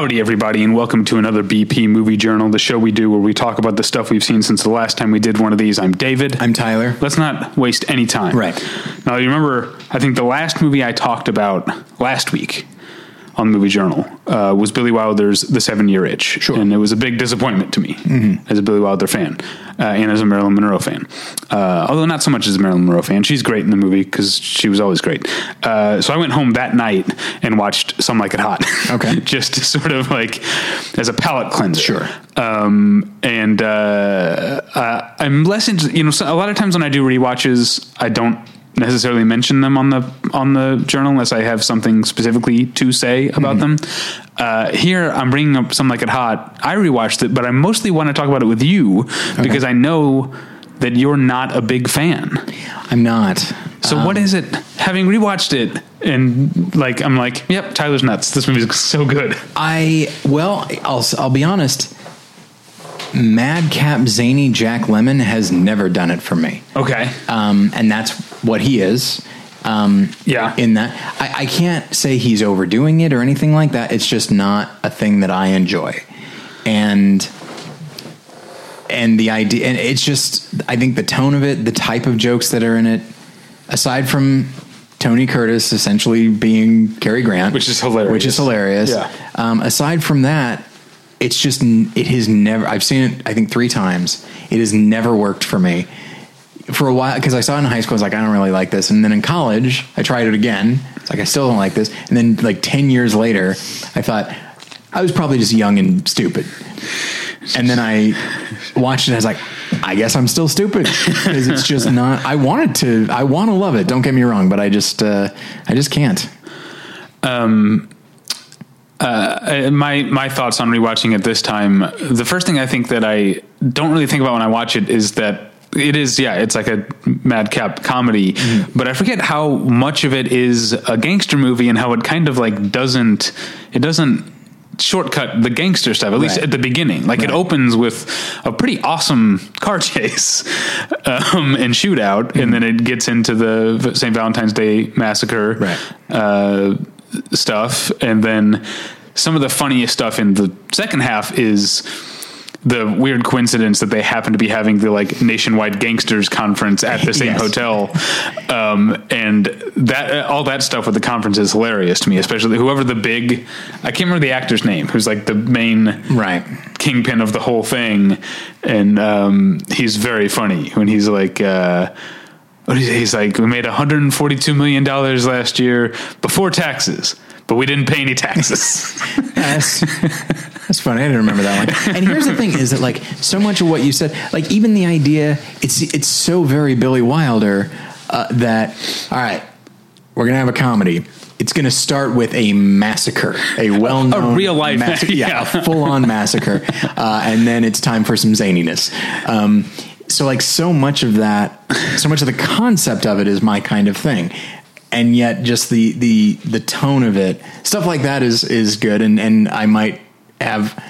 Howdy, everybody, and welcome to another BP Movie Journal, the show we do where we talk about the stuff we've seen since the last time we did one of these. I'm David. I'm Tyler. Let's not waste any time. Right. Now, you remember, I think the last movie I talked about last week on the Movie Journal uh, was Billy Wilder's The Seven Year Itch. Sure. And it was a big disappointment to me as a Billy Wilder fan uh, and as a Marilyn Monroe fan. Uh, although not so much as a Marilyn Monroe fan. She's great in the movie because she was always great. Uh, so I went home that night and watched Some Like It Hot. Okay. Just sort of like as a palate cleanser. Sure. Um, and uh, uh, I'm less into, you know, so a lot of times when I do rewatches, I don't necessarily mention them on the on the journal unless I have something specifically to say about them. Uh, here, I'm bringing up something like it hot. I rewatched it, but I mostly want to talk about it with you because I know that you're not a big fan. I'm not. So what is it? Having rewatched it and like I'm like, yep, Tyler's nuts. This movie's so good. I well, I'll I'll be honest. Madcap zany Jack Lemmon has never done it for me, Okay. um, and that's what he is. Um, Yeah. In that, I, I can't say he's overdoing it or anything like that. It's just not a thing that I enjoy, and and the idea, and it's just I think the tone of it, the type of jokes that are in it, aside from Tony Curtis essentially being Cary Grant, Which is hilarious. which is hilarious. Yeah. Um, aside from that, it's just it has never. I've seen it. I think three times. It has never worked for me. For a while, because I saw it in high school, I was like, I don't really like this. And then in college, I tried it again. It's like I still don't like this. And then like ten years later, I thought I was probably just young and stupid. And then I watched it. I was like, I guess I'm still stupid because it's just not. I wanted to. I want to love it. Don't get me wrong, but I just, uh, I just can't. uh, my my thoughts on rewatching it this time. The first thing I think that I don't really think about when I watch it is that it is yeah, it's like a madcap comedy, but I forget how much of it is a gangster movie and how it kind of like doesn't it doesn't shortcut the gangster stuff at least at the beginning. Like it opens with a pretty awesome car chase um, and shootout and then it gets into the st valentine's day massacre Right. uh, stuff, and then some of the funniest stuff in the second half is the weird coincidence that they happen to be having the like nationwide gangsters conference at the same Yes. hotel, um, and that all that stuff with the conference is hilarious to me, especially whoever the big I can't remember the actor's name, who's like the main Right. kingpin of the whole thing, and um, he's very funny when he's like. Uh, what is he? He's like, we made 142 million dollars last year before taxes, but we didn't pay any taxes. That's, that's funny. I didn't remember that one. And here's the thing: is that like so much of what you said, like even the idea, it's it's so very Billy Wilder uh, that all right, we're gonna have a comedy. It's gonna start with a massacre, a well-known A real life- massacre, yeah, yeah. a full-on massacre, uh, and then it's time for some zaniness. Um, so like so much of that, so much of the concept of it is my kind of thing. And yet, just the the the tone of it, stuff like that is is good, and and I might have,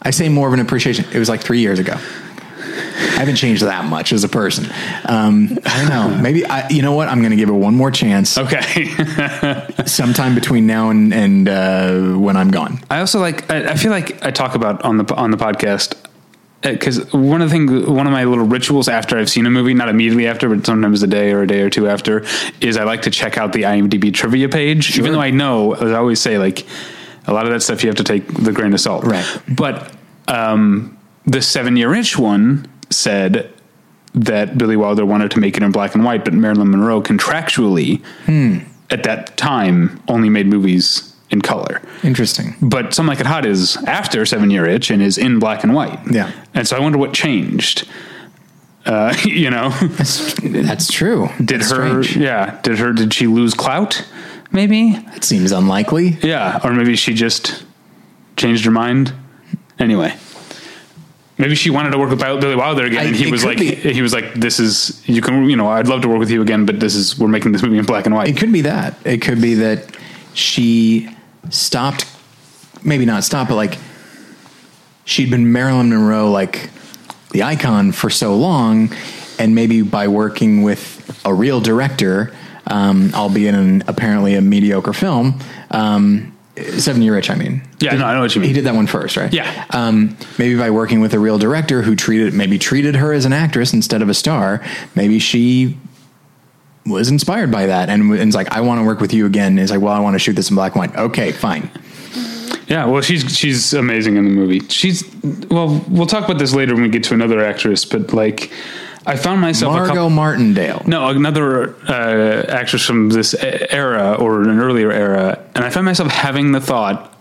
I say more of an appreciation. It was like three years ago. I haven't changed that much as a person. Um, I don't know. Maybe I, you know what? I'm going to give it one more chance. okay. Sometime between now and and uh, when I'm gone. I also like. I, I feel like I talk about on the on the podcast because one of the things, one of my little rituals after I've seen a movie, not immediately after, but sometimes a day or a day or two after, is I like to check out the IMDb trivia page, even though I know, as I always say, like a lot of that stuff you have to take the grain of salt. Right. But um, the seven year itch one said that Billy Wilder wanted to make it in black and white, but Marilyn Monroe contractually at that time only made movies in color. Interesting. But Something Like It Hot is after Seven Year Itch and is in black and white. Yeah. And so I wonder what changed. Uh, you know, That's, that's true. did That's her, strange. yeah, did her, did she lose clout? Maybe? It seems unlikely. Yeah. Or maybe she just changed her mind. Anyway. Maybe she wanted to work with Billy Wilder again, I- and he was like, be. he was like, "This is you can, you know, I'd love to work with you again, but this is we're making this movie in black and white." It could be that. It could be that she stopped, maybe not stopped, but like she'd been Marilyn Monroe, like the icon for so long, and maybe by working with a real director, um, albeit in apparently a mediocre film, um, Seven Year Itch. I mean, Yeah, no, I know what you mean. He did that one first, right? Yeah. Um, maybe by working with a real director who treated maybe treated her as an actress instead of a star. Maybe she was inspired by that and it's like, "I want to work with you again." It's like, "Well, I want to shoot this in black and white." Okay, fine. Yeah, well, she's she's amazing in the movie. She's well, we'll talk about this later when we get to another actress. But like, I found myself Margot couple, Martindale. no another uh, actress from this era or an earlier era, and I found myself having the thought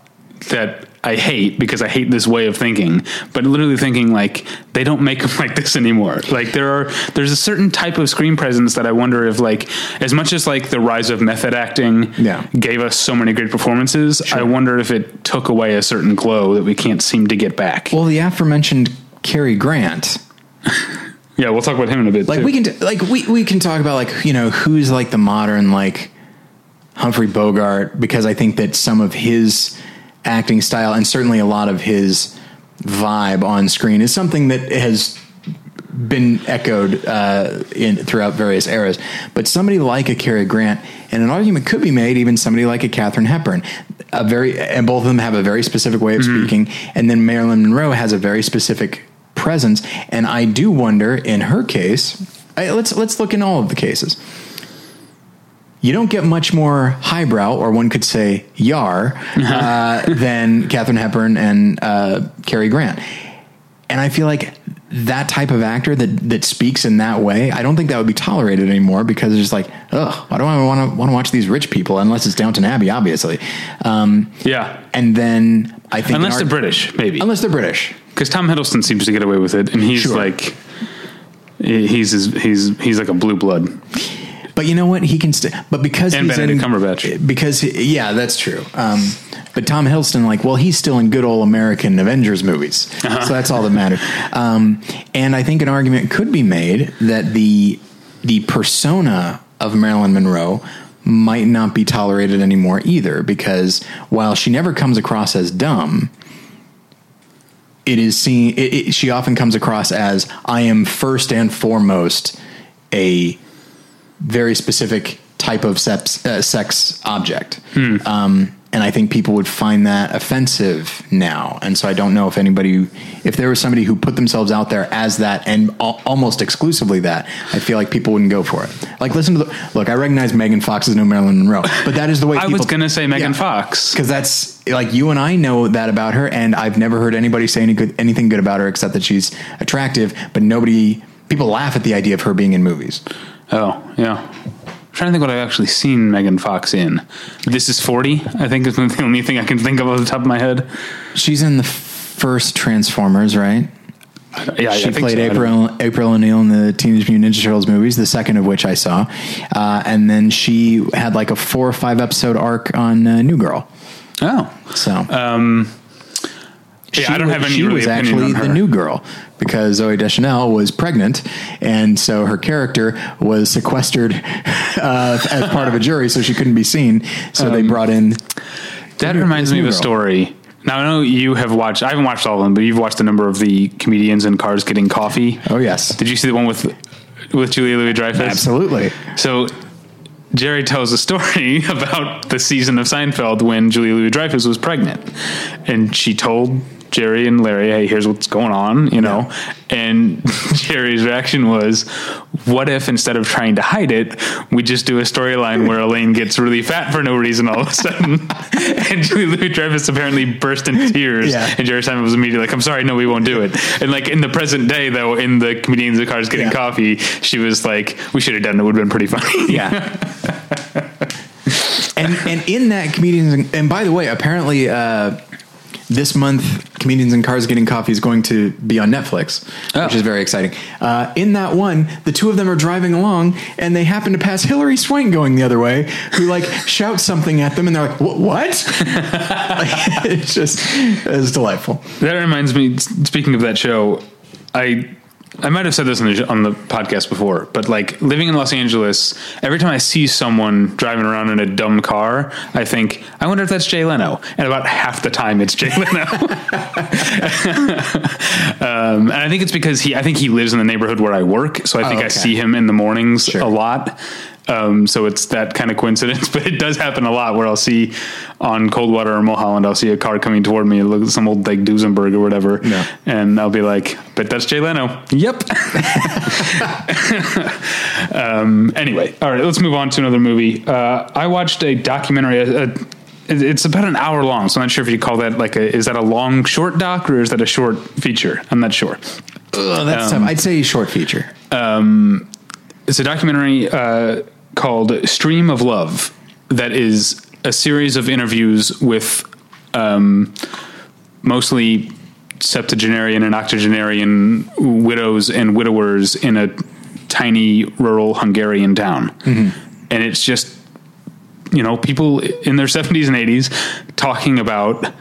that I hate because I hate this way of thinking, but literally thinking like they don't make them like this anymore. Like there are there's a certain type of screen presence that I wonder if like as much as like the rise of method acting Yeah. gave us so many great performances, I wonder if it took away a certain glow that we can't seem to get back. Well, the aforementioned Cary Grant. yeah, we'll talk about him in a bit. Like too. we can t- like we we can talk about like you know who's like the modern like Humphrey Bogart because I think that some of his acting style and certainly a lot of his vibe on screen is something that has been echoed uh, in throughout various eras. But somebody like a Cary Grant, and an argument could be made, even somebody like a Katharine Hepburn, a very and both of them have a very specific way of speaking, and then Marilyn Monroe has a very specific presence. And I do wonder, in her case, I, let's let's look in all of the cases. You don't get much more highbrow, or one could say yar, uh, than Katharine Hepburn and uh, Cary Grant. And I feel like that type of actor that that speaks in that way, I don't think that would be tolerated anymore because it's just like, ugh, why do I want to want to watch these rich people unless it's Downton Abbey, obviously. Um, yeah, and then I think unless they're British, maybe unless they're British, because Tom Hiddleston seems to get away with it, and he's Sure. like he's he's he's like a blue blood. But you know what? He can. St- but because And he's Benedict in, Cumberbatch. Because he- yeah, that's true. Um, but Tom Hiddleston, like, well, he's still in good old American Avengers movies, Uh-huh. so that's all that matters. Um, and I think an argument could be made that the the persona of Marilyn Monroe might not be tolerated anymore either, because while she never comes across as dumb, it is seen. It, it, she often comes across as I am first and foremost a very specific type of sex, uh, sex object. Um, and I think people would find that offensive now. And so I don't know if anybody, if there was somebody who put themselves out there as that and al- almost exclusively that, I feel like people wouldn't go for it. Like, listen to the look. I recognize Megan Fox is no Marilyn Monroe, but that is the way I was gonna say Megan Fox. because that's like you and I know that about her, and I've never heard anybody say any good, anything good about her except that she's attractive. But nobody, people laugh at the idea of her being in movies. Oh yeah. I'm trying to think what I've actually seen Megan Fox in. This is forty. I think is the only thing I can think of off the top of my head. She's in the first Transformers, right? Yeah, she I played so. April April O'Neil in the Teenage Mutant Ninja Turtles movies, the second of which I saw, uh, and then she had like a four or five episode arc on uh, New Girl. Oh, So um, yeah, I don't wa- have any. She really was actually the new girl because Zooey Deschanel was pregnant, and so her character was sequestered uh, as part of a jury, so she couldn't be seen. So they brought in. That reminds me of a story. Now I know you have watched. I haven't watched all of them, but you've watched a number of the comedians in cars getting coffee. Oh yes, Did you see the one with with Julia Louis Dreyfus? absolutely. So Jerry tells a story about the season of Seinfeld when Julia Louis Dreyfus was pregnant, and she told Jerry and Larry, "Hey, here's what's going on," you know. And Jerry's reaction was, "What if instead of trying to hide it, we just do a storyline where Elaine gets really fat for no reason all of a sudden?" and Julia Louis Dreyfus apparently burst into tears, Yeah. and Jerry Simon was immediately like, "I'm sorry, no, we won't do it." And like in the present day, though, in the comedians in cars getting Yeah. coffee, she was like, "We should have done it. It would have been pretty funny." Yeah. and and in that comedians and, and by the way, apparently uh, this month comedians in cars getting coffee is going to be on Netflix, Oh. which is very exciting. Uh, in that one, the two of them are driving along and they happen to pass Hilary Swank going the other way, who like shouts something at them and they're like, "What?" like, it's just it's delightful. That reminds me. Speaking of that show, I I might have said this on the, on the podcast before, but like living in Los Angeles, every time I see someone driving around in a dumb car, I think, I wonder if that's Jay Leno. And about half the time, it's Jay Leno. um, and I think it's because he, I think he lives in the neighborhood where I work, so I think Oh, I see him in the mornings Sure. a lot. Um, so it's that kind of coincidence, but it does happen a lot where I'll see on Coldwater or Mulholland, I'll see a car coming toward me, look at some old like Duesenberg or whatever, Yeah. and I'll be like, "Bet that's Jay Leno." Yep. Um, anyway, all right, let's move on to another movie. Uh, I watched a documentary. Uh, uh, it- it's about an hour long, so I'm not sure if you call that like a is that a long short doc or is that a short feature? I'm not sure. Ugh, that's tough. I'd say short feature. It's a documentary uh, called Stream of Love that is a series of interviews with um, mostly septuagenarian and octogenarian widows and widowers in a tiny rural Hungarian town. And it's just, you know, people in their 70s and 80s talking about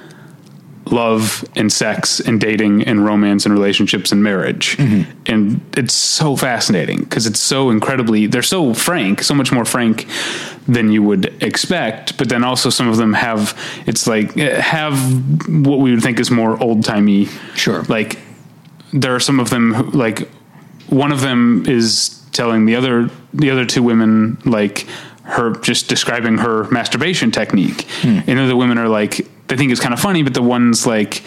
love and sex and dating and romance and relationships and marriage. And it's so fascinating because it's so incredibly, they're so frank, so much more frank than you would expect. But then also some of them have, it's like, eh, have what we would think is more old timey. Sure. Like, there are some of them who, like, one of them is telling the other, the other two women, like, her just describing her masturbation technique. And the other women are like, they think it's kind of funny, but the one's like,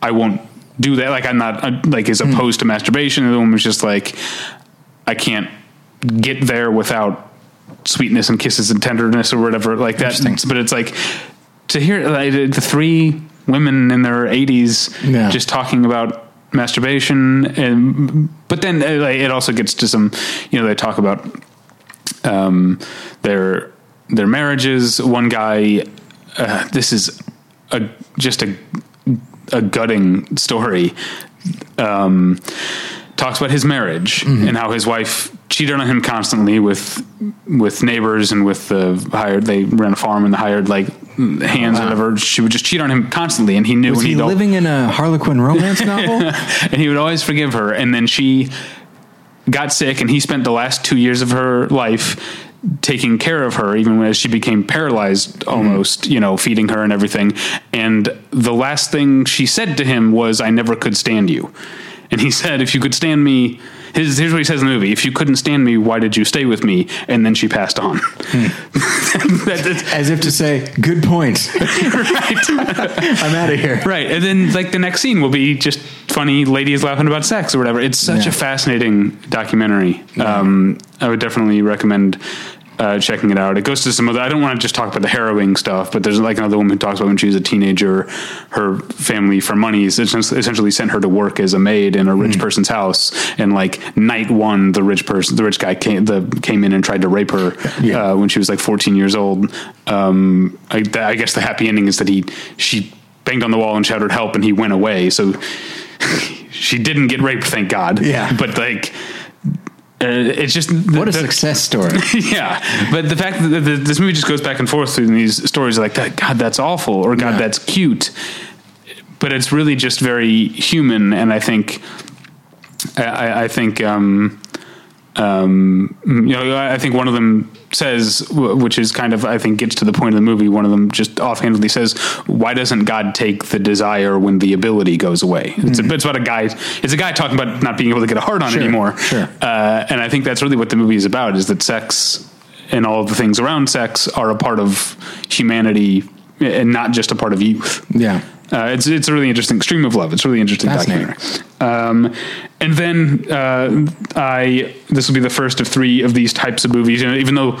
I won't do that. Like, I'm not uh, like as opposed to masturbation. And the was just like, I can't get there without sweetness and kisses and tenderness or whatever like that. But it's like to hear like, the three women in their 80s Yeah. just talking about masturbation and but then uh, it also gets to some you know they talk about um their their marriages one guy uh, this is a just a a gutting story um talks about his marriage and how his wife cheated on him constantly with with neighbors and with the hired they ran a farm and the hired like hands or whatever she would just cheat on him constantly and he knew Was he living in a Harlequin romance novel? and he would always forgive her. And then she got sick, and he spent the last two years of her life taking care of her, even as she became paralyzed mm-hmm. almost, you know, feeding her and everything. And the last thing she said to him was, I never could stand you. And he said, If you could stand me, his, here's what he says in the movie If you couldn't stand me, why did you stay with me? And then she passed on. That- that's- As if to say, good point. I'm out of here. Right. And then like the next scene will be just funny ladies laughing about sex or whatever. It's such Yeah. a fascinating documentary. Um, I would definitely recommend uh, checking it out. It goes to some other, I don't want to just talk about the harrowing stuff, but there's like another woman who talks about when she was a teenager, her family for money essentially essentially sent her to work as a maid in a rich Mm. person's house. And like night one, the rich person, the rich guy came, the, came in and tried to rape her Yeah. uh, when she was like 14 years old. Um, I, th- I guess the happy ending is that he, she banged on the wall and shouted help and he went away. So she didn't get raped, thank God. Yeah. But like, uh, it's just the, What a the- success story. yeah, but the fact that the, this movie just goes back and forth through these stories like that. God, that's awful, or God, Yeah. that's cute. But it's really just very human, and I think, I- I, I think, um, um, you know, I think one of them says, which is kind of, I think, gets to the point of the movie. One of them just offhandedly says, "Why doesn't God take the desire when the ability goes away?" It's, a, it's about a guy. It's a guy talking about not being able to get a hard on Sure, anymore. sure. Uh, and I think that's really what the movie is about: is that sex and all of the things around sex are a part of humanity and not just a part of youth. Yeah. Uh, it's it's a really interesting stream of love. It's a really interesting documentary. Um, and then uh, I this will be the first of three of these types of movies. You know, even though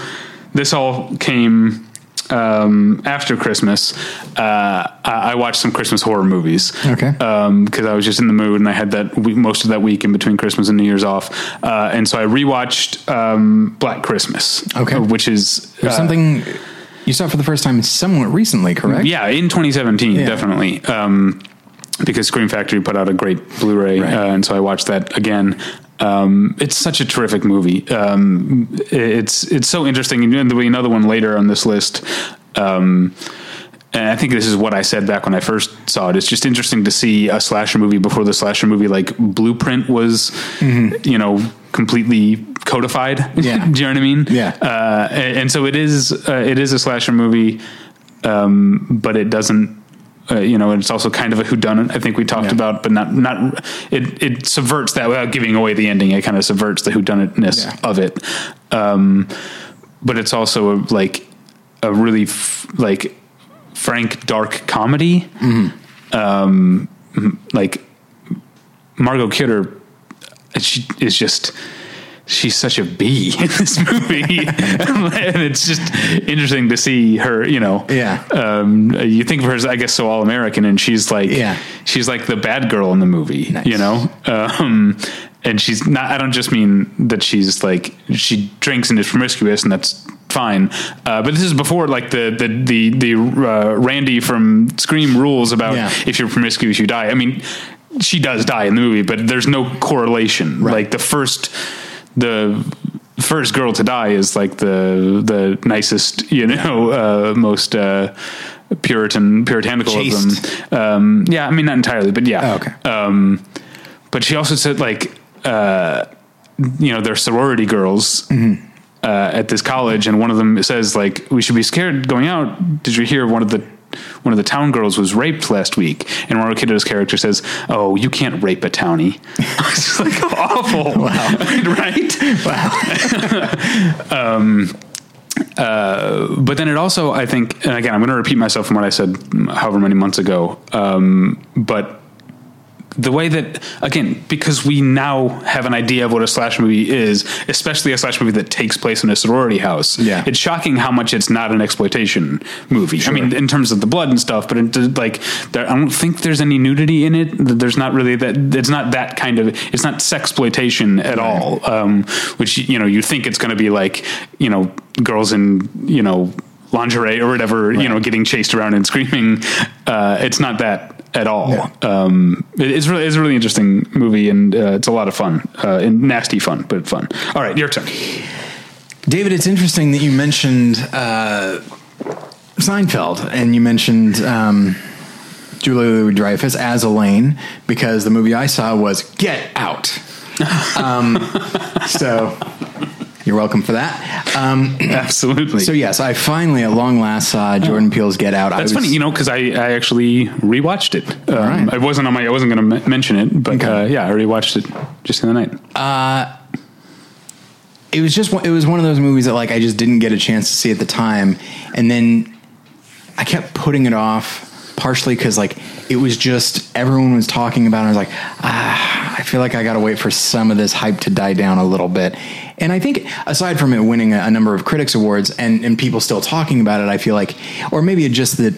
this all came um, after Christmas, uh, I, I watched some Christmas horror movies. Okay. because I was just in the mood and I had that week, most of that week in between Christmas and New Year's off, uh, and so I rewatched um, Black Christmas. Okay. which is There's uh, something you saw it for the first time somewhat recently, correct? yeah, in 2017, Yeah. definitely. Um, because Scream Factory put out a great Blu-ray, Right. uh, and so I watched that again. Um, it's such a terrific movie. Um, it's it's so interesting, and there'll be another one later on this list. Um, and I think this is what I said back when I first saw it. It's just interesting to see a slasher movie before the slasher movie like Blueprint was, you know, completely codified. Mm-hmm. Yeah. Do you know what I mean? Yeah. Uh, and, and so it is. Uh, it is a slasher movie, um, but it doesn't Uh, you know, and it's also kind of a whodunit. I think we talked Yeah. about, but not not it. It subverts that without giving away the ending. It kind of subverts the whodunitness Yeah. of it. Um, but it's also a, like a really f- like frank, dark comedy. Um, like Margot Kidder, she is just she's such a bee in this movie, and it's just interesting to see her. You know, Yeah. Um, you think of her as, I guess, so all American, and she's like, Yeah. she's like the bad girl in the movie. Nice. You know, um, and she's not. I don't just mean that she's like she drinks and is promiscuous, and that's fine. Uh, but this is before like the the the the uh, Randy from Scream rules about Yeah. if you're promiscuous, you die. I mean, she does die in the movie, but there's no correlation. Right. Like the first, the first girl to die is like the the nicest, you know, uh, most uh, Puritan puritanical Chaste. of them. Um, yeah, I mean not entirely, but yeah. Oh, okay. Um, but she also said like, uh, you know, they're sorority girls. Mm-hmm. Uh, at this college, and one of them says like we should be scared going out. Did you hear one of the one of the town girls was raped last week? And Margot Kidder's character says, "Oh, you can't rape a townie." it's like awful, right? Wow. but then it also, I think, and again, I'm going to repeat myself from what I said however many months ago, um, but the way that, again, because we now have an idea of what a slash movie is, especially a slash movie that takes place in a sorority house, Yeah. it's shocking how much it's not an exploitation movie. I mean, in terms of the blood and stuff, but it, like, there, I don't think there's any nudity in it. There's not really that. It's not that kind of. It's not sexploitation at all. Um, which you know, you think it's going to be like, you know, girls in you know lingerie or whatever, you know, getting chased around and screaming. Uh, it's not that at all. Yeah. Um, it- it's really, it's a really interesting movie and uh, it's a lot of fun, uh, and nasty fun, but fun. All right, your turn. David, it's interesting that you mentioned uh, Seinfeld and you mentioned um, Julia Louis Dreyfus as Elaine because the movie I saw was Get Out. Um, so you're welcome for that. Um, Absolutely. so yes, I finally at long last saw Jordan Peele's Get Out. I That's was, funny, you know, because I, I actually rewatched it. Um, right. I wasn't on my, I wasn't going to m- mention it, but Okay. uh, yeah, I rewatched it just in the other night. it was just it was one of those movies that like I just didn't get a chance to see at the time, and then I kept putting it off partially because like it was just everyone was talking about. it. I was like, ah, I feel like I got to wait for some of this hype to die down a little bit. And I think aside from it winning a, a number of critics awards and and people still talking about it, I feel like, or maybe it just that.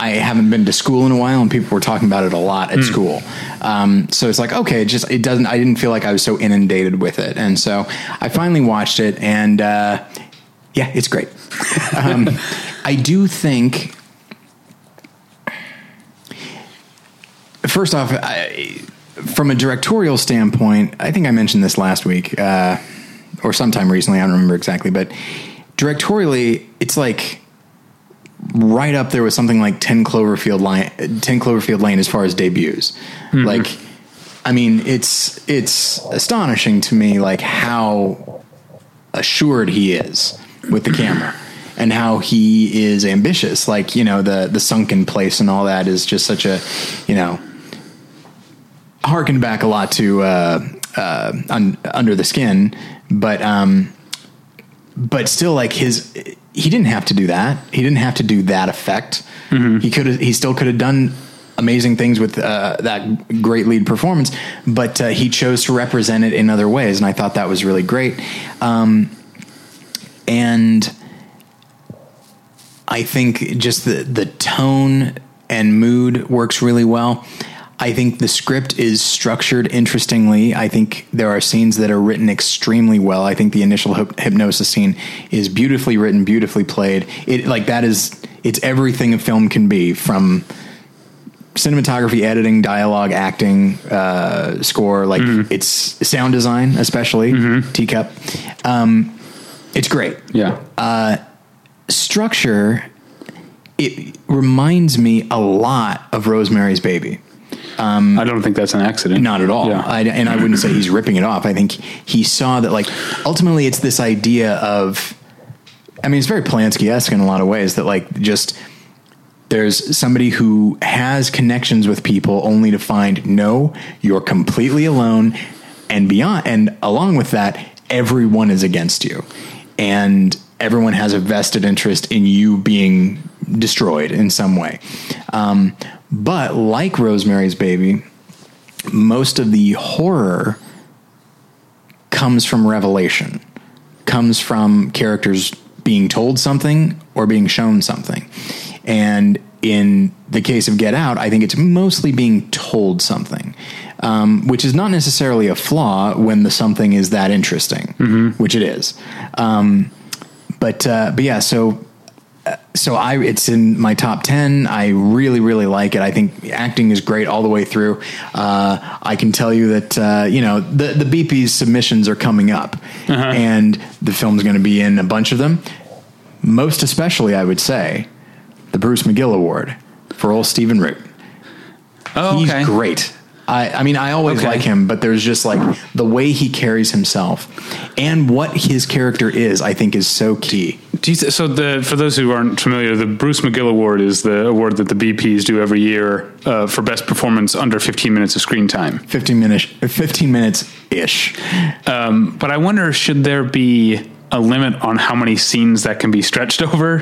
I haven't been to school in a while, and people were talking about it a lot at school. Um, so it's like, okay, it just it doesn't. I didn't feel like I was so inundated with it, and so I finally watched it, and uh, yeah, it's great. um, I do think. First off, I, from a directorial standpoint, I think I mentioned this last week uh, or sometime recently. I don't remember exactly, but directorially, it's like right up there with something like 10 Cloverfield Lane 10 Cloverfield Lane as far as debuts. Like I mean, it's it's astonishing to me like how assured he is with the camera and how he is ambitious. Like, you know, the the sunken place and all that is just such a, you know, harkened back a lot to uh, uh, un, under the skin, but um, but still, like his, he didn't have to do that. He didn't have to do that effect. He could. He still could have done amazing things with uh, that great lead performance, but uh, he chose to represent it in other ways, and I thought that was really great. Um, and I think just the the tone and mood works really well. I think the script is structured interestingly. I think there are scenes that are written extremely well. I think the initial hyp- hypnosis scene is beautifully written, beautifully played. It like that is it's everything a film can be from cinematography, editing, dialogue, acting, uh, score. Like it's sound design, especially teacup. Um, it's great yeah. structure it reminds me a lot of Rosemary's Baby. Um, I don't think that's an accident. Not at all. Yeah. I, and I wouldn't say he's ripping it off. I think he saw that, like, ultimately, it's this idea of. I mean, it's very Polanski esque in a lot of ways that, like, just there's somebody who has connections with people only to find no, you're completely alone, and beyond, and along with that, everyone is against you, and everyone has a vested interest in you being destroyed in some way. Um, but like Rosemary's Baby, most of the horror comes from revelation, comes from characters being told something or being shown something. And in the case of Get Out, I think it's mostly being told something, um, which is not necessarily a flaw when the something is that interesting, which it is. Um, but uh, but yeah, so so I it's in my top 10 I really really like it. I think acting is great all the way through. Uh, I can tell you that uh, you know the the BP's submissions are coming up. And the film's going to be in a bunch of them. Most especially I would say the Bruce McGill Award for old Stephen Root. Oh, he's great I, I mean, I always Okay. like him, but there's just like the way he carries himself and what his character is, I think is so key. Do you so the for those who aren't familiar, the Bruce McGill Award is the award that the BPs do every year uh, for best performance under 15 minutes of screen time. 15 minutes, 15 minutes ish. Um, but I wonder, should there be a limit on how many scenes that can be stretched over?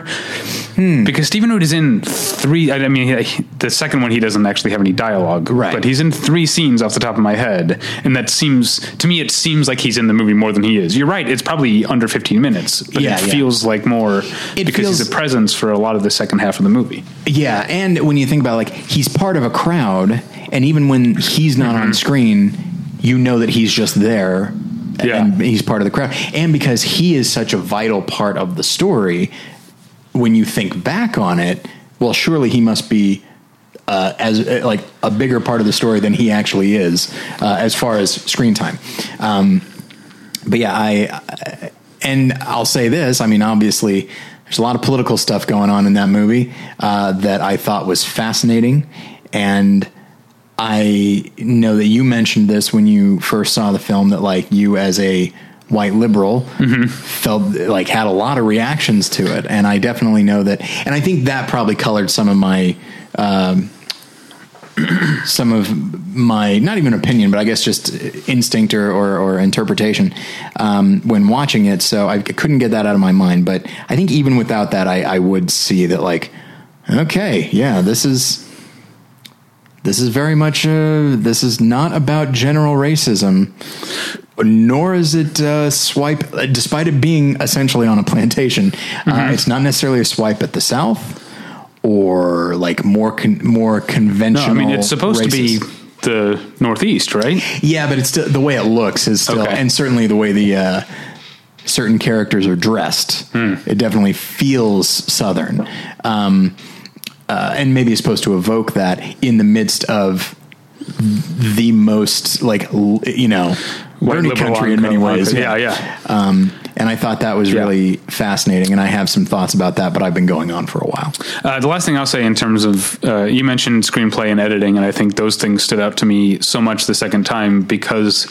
Hmm. Because Stephen Root is in three. I mean, he, the second one he doesn't actually have any dialogue, Right. But he's in three scenes off the top of my head, and that seems to me it seems like he's in the movie more than he is. You're right; it's probably under 15 minutes, but Yeah, it yeah. feels like more It because he's feels- a presence for a lot of the second half of the movie. Yeah, and when you think about like he's part of a crowd, and even when he's not on mm-hmm. screen, you know that he's just there. Yeah. And he's part of the crowd. And because he is such a vital part of the story, when you think back on it, well, surely he must be uh, as uh, like a bigger part of the story than he actually is, uh, as far as screen time. Um, but yeah, I, I and I'll say this. I mean, obviously, there's a lot of political stuff going on in that movie uh, that I thought was fascinating, and I know that you mentioned this when you first saw the film that like you as a white liberal felt like had a lot of reactions to it and I definitely know that and I think that probably colored some of my um, some of my not even opinion, but I guess just instinct or, or, or interpretation um, when watching it. So I couldn't get that out of my mind. But I think even without that, I, I would see that like, okay, yeah, this is this is very much uh, this is not about general racism. Nor is it uh, swipe, despite it being essentially on a plantation. Uh, it's not necessarily a swipe at the South or like more con- more No, conventional. I mean it's supposed races. to be the Northeast, right? Yeah, but it's still, the way it looks is still, Okay. and certainly the way the uh, certain characters are dressed. Hmm. It definitely feels southern, um, uh, and maybe it's supposed to evoke that in the midst of the most like l- you know Bernie country in many ways. Yeah, yeah. Um, and I thought that was Yeah. really fascinating, and I have some thoughts about that, but I've been going on for a while. Uh, the last thing I'll say in terms of uh, you mentioned screenplay and editing, and I think those things stood out to me so much the second time because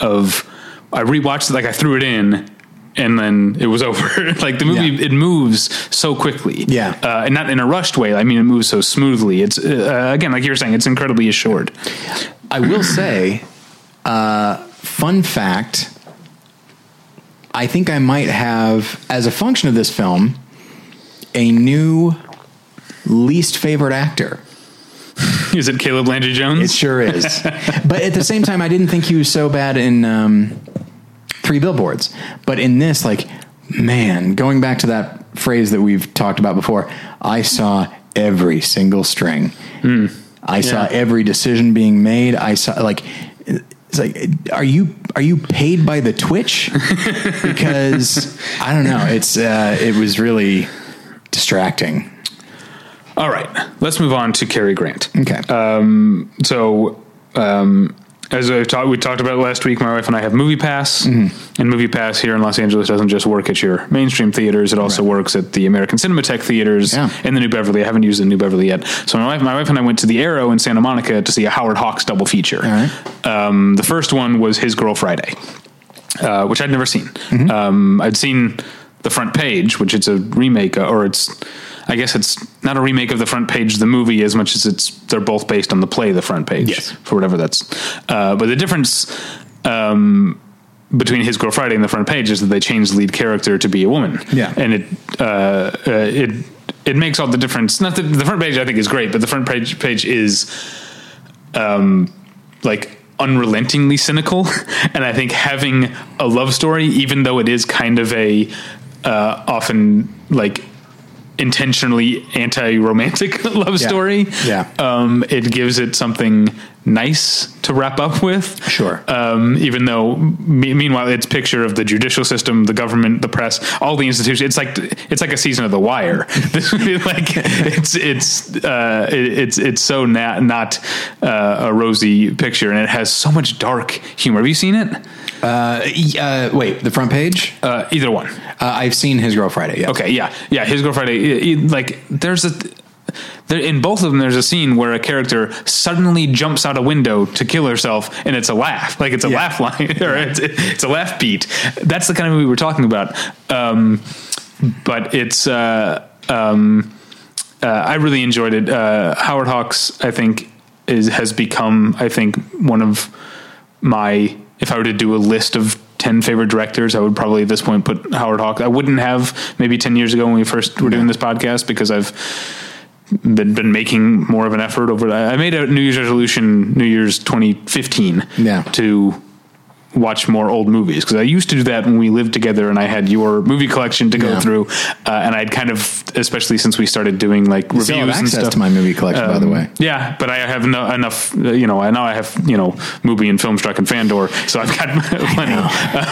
of I rewatched it, like I threw it in. And then it was over. like the movie, Yeah. it moves so quickly. Yeah. uh, and not in a rushed way. I mean, it moves so smoothly. It's uh, again, like you were saying, it's incredibly assured. I will say, uh, fun fact. I think I might have, as a function of this film, a new least favorite actor. Is it Caleb Landry Jones? It sure is. but at the same time, I didn't think he was so bad in um, Three Billboards. But in this, like, man, going back to that phrase that we've talked about before, I saw every single string. I saw every decision being made. I saw like. It's like, are you are you paid by the Twitch? because I don't know. It's uh, it was really distracting. All right, let's move on to Cary Grant. Okay. Um, so um, as I talked, we talked about last week. My wife and I have Movie Pass, and Movie Pass here in Los Angeles doesn't just work at your mainstream theaters; it also works at the American Cinematheque theaters Yeah. in the New Beverly. I haven't used the New Beverly yet. So my wife, my wife and I went to the Aero in Santa Monica to see a Howard Hawks double feature. Right. Um, the first one was His Girl Friday, uh, which I'd never seen. Mm-hmm. Um, I'd seen the front page, which it's a remake, or it's I guess it's not a remake of the front page of the movie as much as it's they're both based on the play the front page Yes. for whatever that's uh, but the difference um, between his girl Friday and the front page is that they changed the lead character to be a woman Yeah. and it uh, uh, it it makes all the difference not that the front page I think is great but the front page page is um, like unrelentingly cynical and i think having a love story even though it is kind of a uh, often like intentionally anti-romantic love Yeah. story Yeah. um, it gives it something nice to wrap up with Sure. um, even though me- meanwhile it's picture of the judicial system the government the press all the institutions it's like it's like a season of the wire this like it's it's uh, it's it's so not not uh, a rosy picture and it has so much dark humor have you seen it Uh, uh, wait, the front page? uh, either one Uh, I've seen His Girl Friday. Yes. Okay, yeah, yeah. His girl Friday. Like, there's a there in both of them. There's a scene where a character suddenly jumps out a window to kill herself, and it's a laugh. Like it's a Yeah. laugh line, or it's, it's a laugh beat. That's the kind of movie we're talking about. Um, but it's. Uh, um, uh, I really enjoyed it. Uh, Howard Hawks, I think, is has become, I think, one of my. If I were to do a list of ten favorite directors, I would probably at this point put Howard Hawks. I wouldn't have maybe ten years ago when we first were doing this podcast because I've been been making more of an effort over that. I made a New Year's resolution, New Year's 2015, Yeah. to watch more old movies because I used to do that when we lived together and I had your MUBI collection to go Yeah. through, uh, and I'd kind of, especially since we started doing like You reviews still have and access stuff. to my movie collection, by the Um, way. Yeah, but I have no, enough. Uh, you know, I now I have you know movie and Filmstruck and Fandor, so I've got plenty.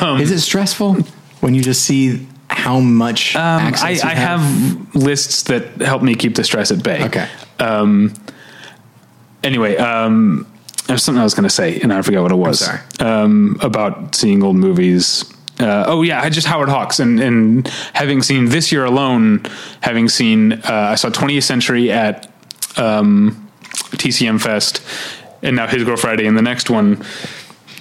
Um, Is it stressful when you just see how much um, access I, I have lists that help me keep the stress at bay. Okay. Um, anyway, um, there's something I was going to say, and I forgot what it was. Um, about seeing old movies. Uh, oh yeah, I just Howard Hawks, and and having seen this year alone, having seen uh, I saw 20th Century at um, TCM Fest, and now His Girl Friday, and the next one.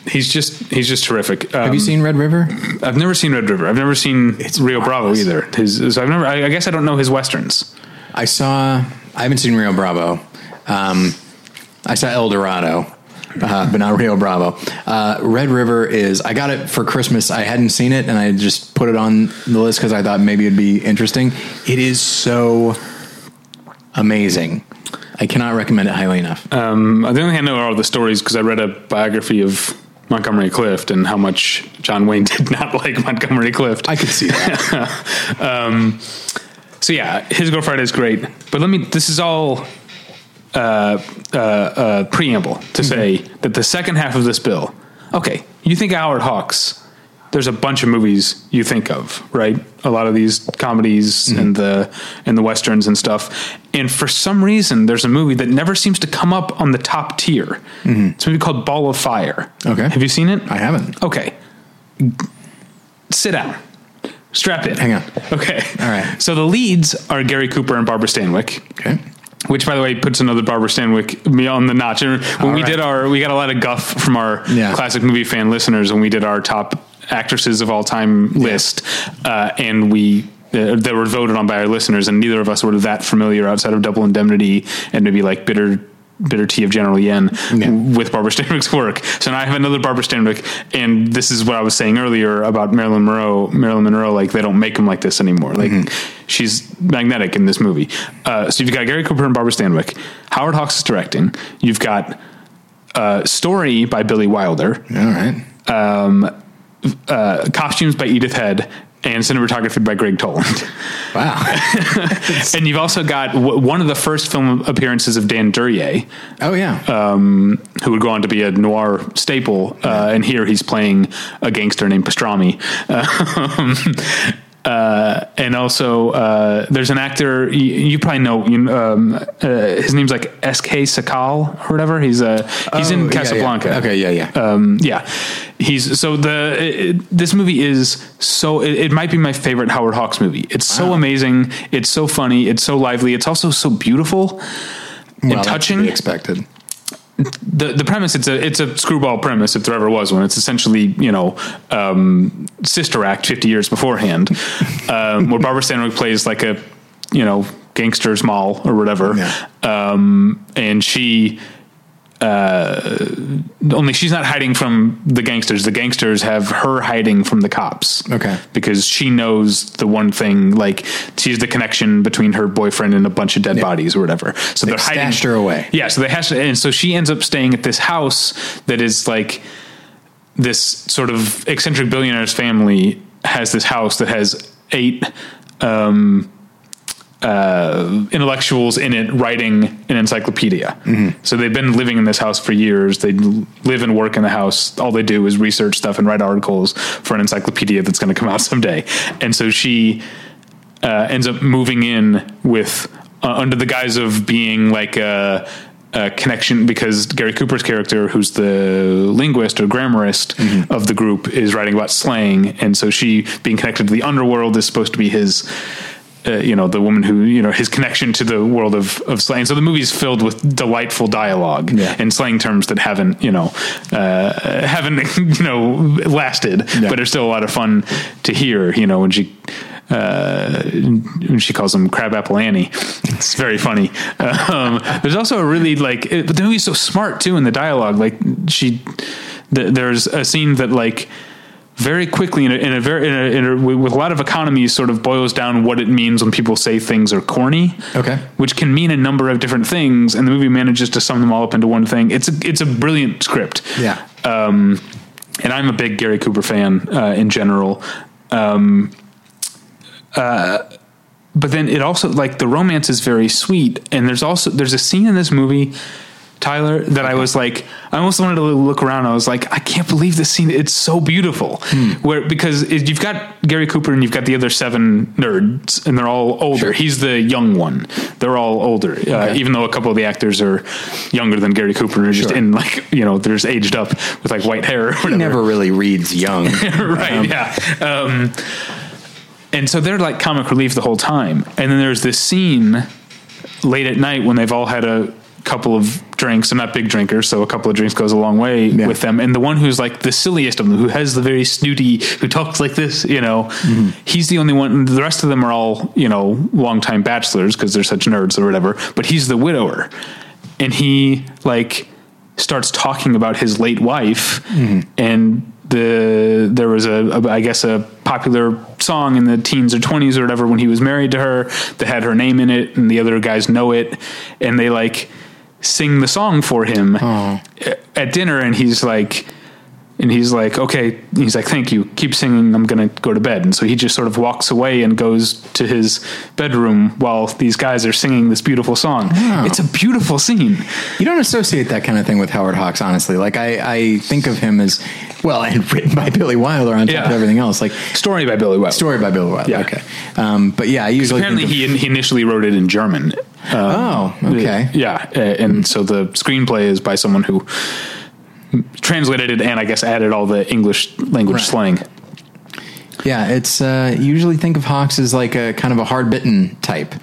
He's just he's just terrific. Um, Have you seen Red River? I've never seen Red River. I've never seen It's Rio Bravo either. His, so I've never. I, I guess I don't know his westerns. I saw. I haven't seen Rio Bravo. Um, I saw El Dorado, uh, but not Rio Bravo. Uh, Red River is. I got it for Christmas. I hadn't seen it, and I just put it on the list because I thought maybe it'd be interesting. It is so amazing. I cannot recommend it highly enough. Um, the only thing I know are all the stories because I read a biography of Montgomery Clift and how much John Wayne did not like Montgomery Clift. I could see that. um, so yeah, his girlfriend is great. But let me. This is all uh, uh, uh, preamble to say that the second half of this bill. Okay, you think Howard Hawks? There's a bunch of movies you think of, right? A lot of these comedies and the and the westerns and stuff. And for some reason, there's a movie that never seems to come up on the top tier. It's a movie called Ball of Fire. Okay. have you seen it? I haven't. Okay. Sit down. Strap in. Hang on. Okay. All right. So the leads are Gary Cooper and Barbara Stanwyck. Okay. Which, by the way, puts another Barbara Stanwyck me on the notch. And When All we right. did our, we got a lot of guff from our Yeah. classic movie fan listeners when we did our top actresses of all time list, uh, and we uh, that were voted on by our listeners, and neither of us were that familiar outside of Double Indemnity and maybe like Bitter Bitter Tea of General Yen Yeah. with Barbara Stanwyck's work. So now I have another Barbara Stanwyck, and this is what I was saying earlier about Marilyn Monroe. Marilyn Monroe, like they don't make them like this anymore. Like she's magnetic in this movie. Uh, so you've got Gary Cooper and Barbara Stanwyck. Howard Hawks is directing. You've got uh, story by Billy Wilder, All right. uh, costumes by Edith Head, and cinematography by Gregg Toland. Wow. and you've also got w- one of the first film appearances of Dan Duryea. oh yeah. who would go on to be a noir staple. Uh, and here he's playing a gangster named Pastrami. Um, uh, and also, uh, there's an actor you, you probably know. You, um, uh, his name's like S.K. Sakall or whatever. He's uh, he's Oh, in yeah, yeah. Casablanca. Okay. Yeah. Yeah. Um, yeah, he's so the it, this movie is so it, it might be my favorite Howard Hawks movie. It's so Wow. amazing. It's so funny. It's so lively. It's also so beautiful and Well, to touching be expected. The the premise it's a it's a screwball premise if there ever was one. It's essentially you know um, Sister Act fifty years beforehand, um, where Barbara Stanwyck plays like a you know gangsters moll or whatever. Yeah. Um, and she, uh, only she's not hiding from the gangsters. The gangsters have her hiding from the cops. Okay. Because she knows the one thing, like she's the connection between her boyfriend and a bunch of dead bodies or whatever. So They they're hiding her away. Yeah. So they has to, and so she ends up staying at this house that is like this sort of eccentric billionaire's family has this house that has eight um, uh, intellectuals in it writing an encyclopedia. So they've been living in this house for years. They live and work in the house. All they do is research stuff and write articles for an encyclopedia that's going to come out someday. And so she uh, ends up moving in with uh, under the guise of being like a, a connection because Gary Cooper's character, who's the linguist or grammarist of the group, is writing about slang, and so she, being connected to the underworld, is supposed to be his. Uh, you know the woman who you know his connection to the world of of slang. So the movie's filled with delightful dialogue Yeah. and slang terms that haven't you know uh, haven't you know lasted, Yeah. but are still a lot of fun to hear. You know when she uh, when she calls him Crabapple Annie. It's very funny. Um, there's also a really like, it, but the movie's so smart too in the dialogue. Like she, th- there's a scene that like very quickly in a, in a very in a, in a, with a lot of economies sort of boils down what it means when people say things are corny. Okay. which can mean a number of different things, and the movie manages to sum them all up into one thing. It's a it's a brilliant script Yeah. um, and I'm a big Gary Cooper fan uh, in general. Um, uh, but then it also like the romance is very sweet, and there's also there's a scene in this movie, Tyler, that I was like, I almost wanted to look around. I was like, I can't believe this scene. It's so beautiful. Where because it, you've got Gary Cooper and you've got the other seven nerds, and they're all older. Sure. He's the young one. They're all older, uh, even though a couple of the actors are younger than Gary Cooper. and just Sure. in like you know, there's aged up with like white hair. Or whatever He never really reads young. right yeah um, and so they're like comic relief the whole time and then there's this scene late at night when they've all had a couple of drinks. I'm not big drinkers, so a couple of drinks goes a long way Yeah. with them. And the one who's like the silliest of them, who has the very snooty, who talks like this, you know, mm-hmm. he's the only one. The rest of them are all, you know, longtime bachelors because they're such nerds or whatever. But he's the widower, and he like starts talking about his late wife mm-hmm. and the there was a, a I guess a popular song in the teens or 20s or whatever when he was married to her that had her name in it and the other guys know it and they like sing the song for him oh. a- at dinner and he's like and he's like okay he's like thank you keep singing i'm gonna go to bed and so he just sort of walks away and goes to his bedroom while these guys are singing this beautiful song it's a beautiful scene You don't associate that kind of thing with Howard Hawks, honestly. Like I, I think of him as well, and written by Billy Wilder on top Yeah. of everything else. Like story by billy Wilder. story by Billy Wilder. Yeah. Okay, um, but yeah, I usually apparently think of- he, he initially wrote it in german oh, okay. Yeah, and so the screenplay is by someone who translated it and I guess added all the English language Right. slang. Yeah, it's uh, usually think of Hawks as like a kind of a hard bitten type,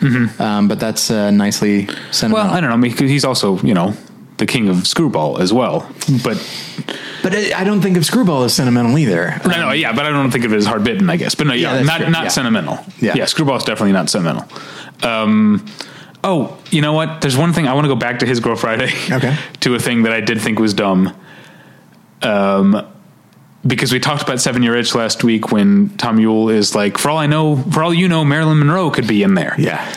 um, but that's uh, nicely sentimental. Well, I don't know because he's also you know the king of screwball as well. But but I don't think of Screwball as sentimental either. no, no, yeah, but I don't think of it as hard bitten. I guess, but no, yeah, Yeah, not true, not yeah. sentimental. Yeah. yeah, screwball is definitely not sentimental. Um, oh, you know what? There's one thing I want to go back to his Girl Friday. Okay. to a thing that I did think was dumb. Um, because we talked about Seven Year Itch last week when Tom Ewell is like, for all I know, for all you know, Marilyn Monroe could be in there. Yeah.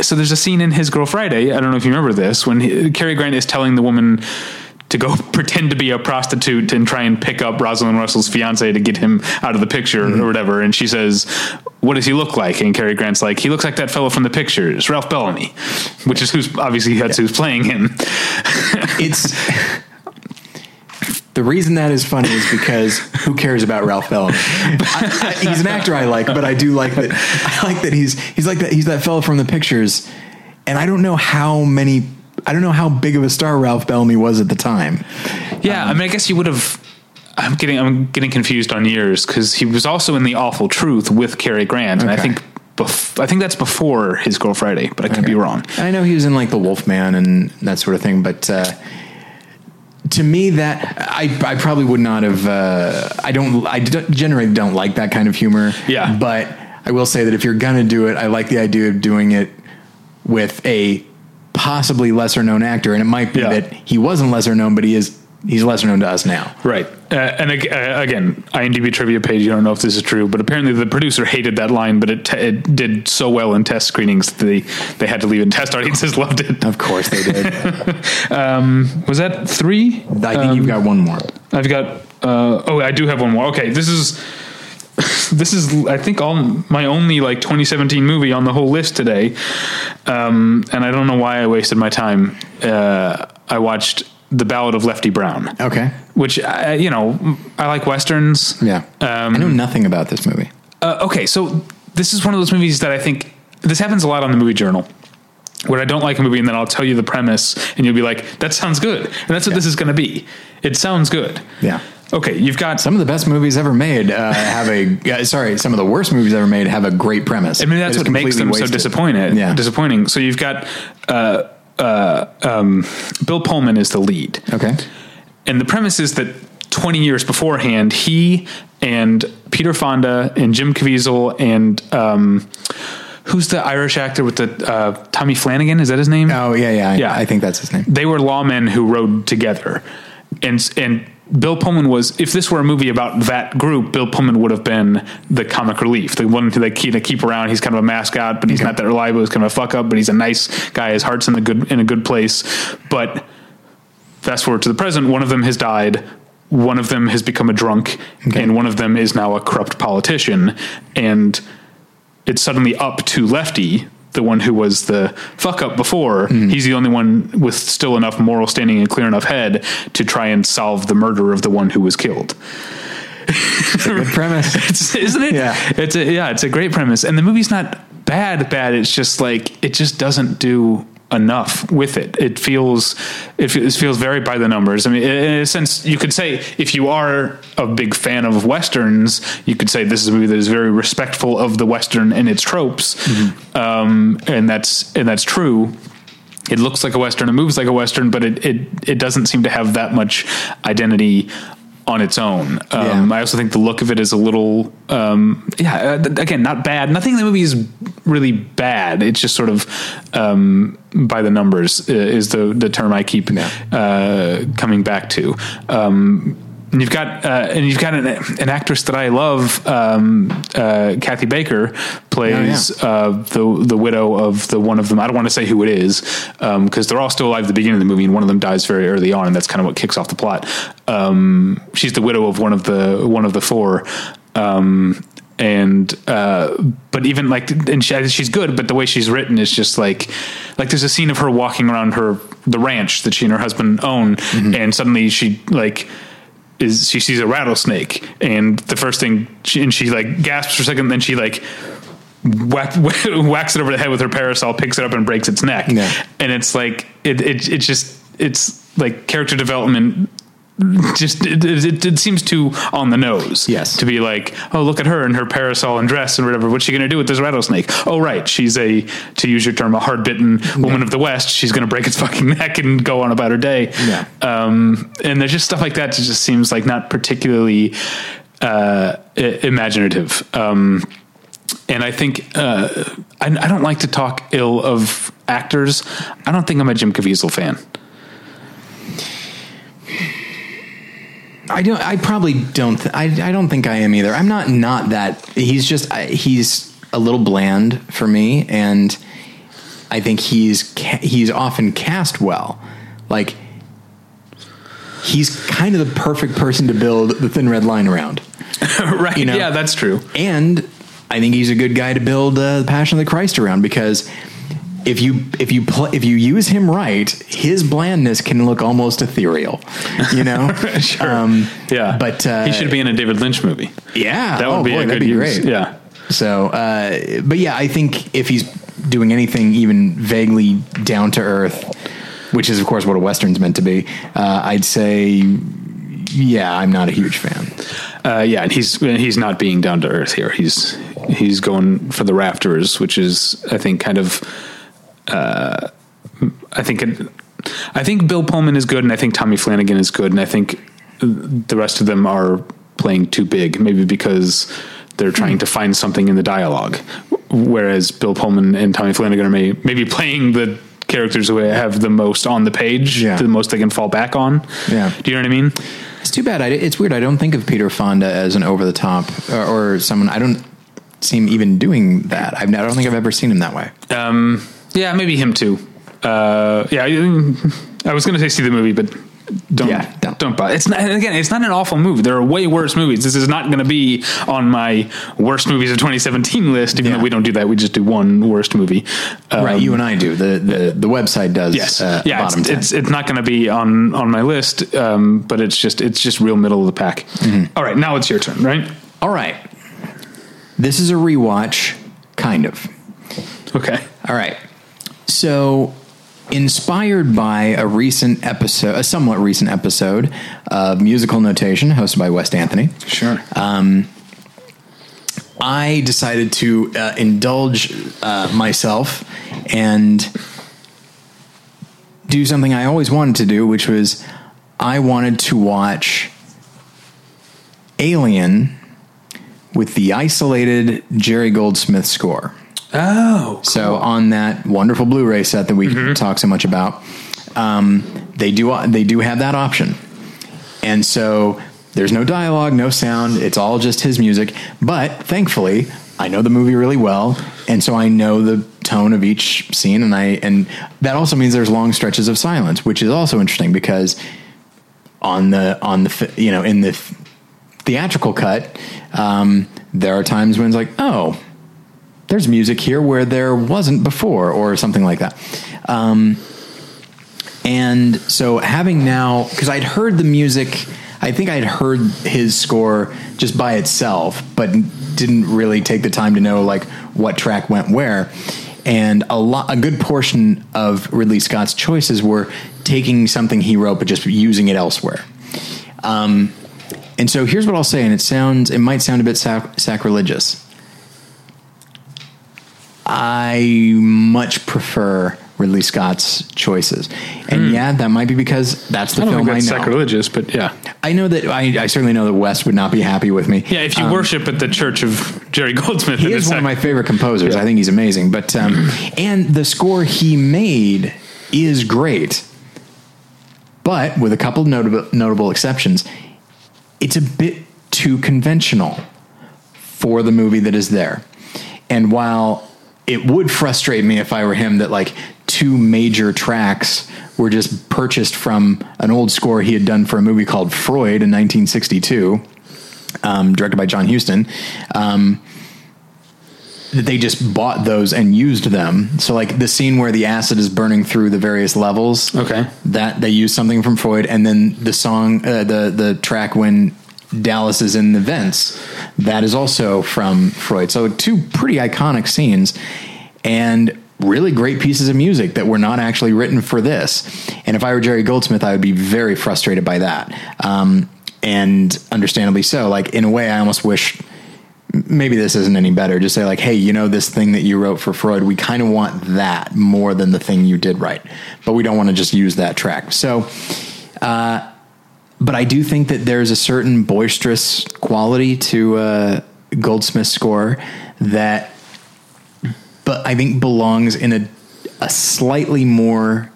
So there's a scene in His Girl Friday. I don't know if you remember this when he, Cary Grant is telling the woman to go pretend to be a prostitute and try and pick up Rosalind Russell's fiance to get him out of the picture or whatever. And she says, "What does he look like?" And Cary Grant's like, "He looks like that fellow from the pictures, Ralph Bellamy," which is who's obviously that's who's playing him. It's the reason that is funny is because who cares about Ralph Bellamy? I, I, he's an actor I like, but I do like that. I like that he's he's like that. He's that fellow from the pictures, and I don't know how many. I don't know how big of a star Ralph Bellamy was at the time. Yeah, I mean, I guess you would have. I'm getting I'm getting confused on years because he was also in the Awful Truth with Cary Grant, and I think bef- I think that's before his Girl Friday, but I could be wrong. I know he was in like the Wolfman and that sort of thing, but uh, to me, that I I probably would not have. Uh, I don't. I d- generally don't like that kind of humor. Yeah. but I will say that if you're gonna do it, I like the idea of doing it with a possibly lesser known actor, and it might be Yeah. that he wasn't lesser known, but he is he's lesser known to us now. Right. Uh, and uh, again, IMDb trivia page, you don't know if this is true, but apparently the producer hated that line, but it, t- it did so well in test screenings that they, they had to leave it. Test audiences loved it. Of course they did. Was that three? I think you've got one more. I've got, uh, oh, I do have one more. Okay. This is, this is, I think, all my only like 2017 movie on the whole list today. Um, and I don't know why I wasted my time. Uh, I watched The Ballad of Lefty Brown. Okay. which uh, you know I like westerns. Yeah. Um, I know nothing about this movie. Uh, okay, so this is one of those movies that I think this happens a lot on the movie journal. Where I don't like a movie and then I'll tell you the premise and you'll be like, that sounds good. And that's what this is going to be. It sounds good. Yeah. Okay, you've got Some of the best movies ever made uh, have a uh, sorry. Some of the worst movies ever made have a great premise. I mean, that's what makes them completely so disappointed. Yeah. Disappointing. So you've got uh, uh, um, Bill Pullman is the lead. Okay. And the premise is that 20 years beforehand, he and Peter Fonda and Jim Caviezel and um, who's the Irish actor with the uh, Tommy Flanagan? Is that his name? Oh yeah, yeah, Yeah. I think that's his name. They were lawmen who rode together, and and. Bill Pullman was, if this were a movie about that group, Bill Pullman would have been the comic relief, the one to like keep, to keep around. He's kind of a mascot, but he's not that reliable. He's kind of a fuck up, but he's a nice guy. His heart's in the good in a good place. But fast forward to the present, one of them has died, one of them has become a drunk, and one of them is now a corrupt politician. And it's suddenly up to Lefty, the one who was the fuck up before. Hmm. He's the only one with still enough moral standing and clear enough head to try and solve the murder of the one who was killed. Good premise. It's, isn't it? Yeah. It's a, yeah, it's a great premise. And the movie's not bad, bad. It's just like, it just doesn't do enough with it. It feels, it feels, very by the numbers. I mean, in a sense, you could say if you are a big fan of Westerns, you could say this is a movie that is very respectful of the Western and its tropes. Um, and that's, and that's true it looks like a western, it moves like a western, but it it it doesn't seem to have that much identity on its own. Um, Yeah. I also think the look of it is a little, um, yeah, uh, again, not bad. Nothing in the movie is really bad. It's just sort of um, by the numbers uh, is the the term I keep Yeah. uh, coming back to. Um, and you've got uh, and you've got an, an actress that I love, um, uh, Kathy Baker, plays uh, the the widow of the one of them. I don't want to say who it is because they're all still alive at the beginning of the movie, and one of them dies very early on, and that's kind of what kicks off the plot. Um, she's the widow of one of the one of the four. Um, and uh, but even like and she, she's good but the way she's written is just like like there's a scene of her walking around her the ranch that she and her husband own and suddenly she like is she sees a rattlesnake and the first thing she, and she like gasps for a second then she like whack, whacks it over the head with her parasol picks it up and breaks its neck Yeah. and it's like it, it it's just it's like character development just it, it, it seems too on the nose Yes. to be like oh look at her and her parasol and dress and whatever what's she going to do with this rattlesnake oh right she's a to use your term a hard-bitten woman of the west she's going to break its fucking neck and go on about her day Yeah. um, and there's just stuff like that that just seems like not particularly uh, imaginative um, and I think uh, I, I don't like to talk ill of actors. I don't think I'm a Jim Caviezel fan. I don't. I probably don't. Th- I. I don't think I am either. I'm not. Not that. He's just. I, he's a little bland for me, and I think he's ca- he's often cast well. Like he's kind of the perfect person to build the thin red line around, right? You know? yeah, that's true. and I think he's a good guy to build uh, the Passion of the Christ around because. If you if you pl- if you use him right, his blandness can look almost ethereal, you know. Sure. Um, Yeah, but uh, he should be in a David Lynch movie. Yeah, That would oh, be boy, a good be use. great. Yeah. So, uh, but yeah, I think if he's doing anything even vaguely down to earth, which is of course what a western's meant to be, uh, I'd say, yeah, I'm not a huge fan. Uh, yeah, and he's he's not being down to earth here. He's he's going for the rafters, which is I think kind of. Uh, I think it, I think Bill Pullman is good, and I think Tommy Flanagan is good, and I think the rest of them are playing too big, maybe because they're trying to find something in the dialogue, whereas Bill Pullman and Tommy Flanagan are may, maybe playing the characters who have the most on the page, Yeah. the most they can fall back on. Yeah. Do you know what I mean? It's too bad. I, it's weird. I don't think of Peter Fonda as an over the top or, or someone. I don't seem even doing that. I've, I don't think I've ever seen him that way. Um, yeah, maybe him too. Uh, yeah, I was going to say see the movie, but don't Yeah, don't, don't. buy. It's not again. It's not an awful movie. There are way worse movies. This is not going to be on my worst movies of 2017 list. Even Yeah. though we don't do that, we just do one worst movie. Um, right, you and I do. The the, the website does. Yes, uh, yeah, bottom it's, 10. it's it's not going to be on on my list, um, but it's just it's just real middle of the pack. Mm-hmm. All right, now it's your turn, right? All right. This is a rewatch, kind of. Okay. All right. So, inspired by a recent episode, a somewhat recent episode of Musical Notation, hosted by West Anthony, Sure. I decided to uh, indulge uh, myself and do something I always wanted to do, which was I wanted to watch Alien with the isolated Jerry Goldsmith score. Oh, So on that wonderful Blu-ray set that we talk so much about, um, they do they do have that option, and so there's no dialogue, no sound. It's all just his music. But thankfully, I know the movie really well, and so I know the tone of each scene, and I and that also means there's long stretches of silence, which is also interesting because on the on the you know in the theatrical cut, um, there are times when it's like, oh, there's music here where there wasn't before, or something like that. Um, and so having now, because I'd heard the music, I think I'd heard his score just by itself, but didn't really take the time to know like what track went where. And a lot, a good portion of Ridley Scott's choices were taking something he wrote but just using it elsewhere. Um, and so here's what I'll say, and it sounds, it might sound a bit sac- sacrilegious. I much prefer Ridley Scott's choices, and yeah, that might be because that's the I film I know. sacrilegious, but yeah, I know that I, I certainly know that West would not be happy with me. yeah. If you Um, worship at the Church of Jerry Goldsmith, he is one of my favorite composers. Yeah. I think he's amazing. But um, and the score he made is great, but with a couple notable notable exceptions, it's a bit too conventional for the movie that is there. And while it would frustrate me if I were him that like two major tracks were just purchased from an old score he had done for a movie called Freud in 1962 um, directed by John Huston. Um, that they just bought those and used them. So, like the scene where the acid is burning through the various levels. Okay. that they used something from Freud, and then the song, uh, the the track when Dallas is in the vents, that is also from Freud. So, two pretty iconic scenes, and really great pieces of music that were not actually written for this. And if I were Jerry Goldsmith, I would be very frustrated by that. Um, and understandably so. Like in a way, I almost wish maybe this isn't any better. Just say like, hey, you know, this thing that you wrote for Freud, we kind of want that more than the thing you did right, but we don't want to just use that track. So, uh, but I do think that there's a certain boisterous quality to uh, Goldsmith's score that, but I think belongs in a a slightly more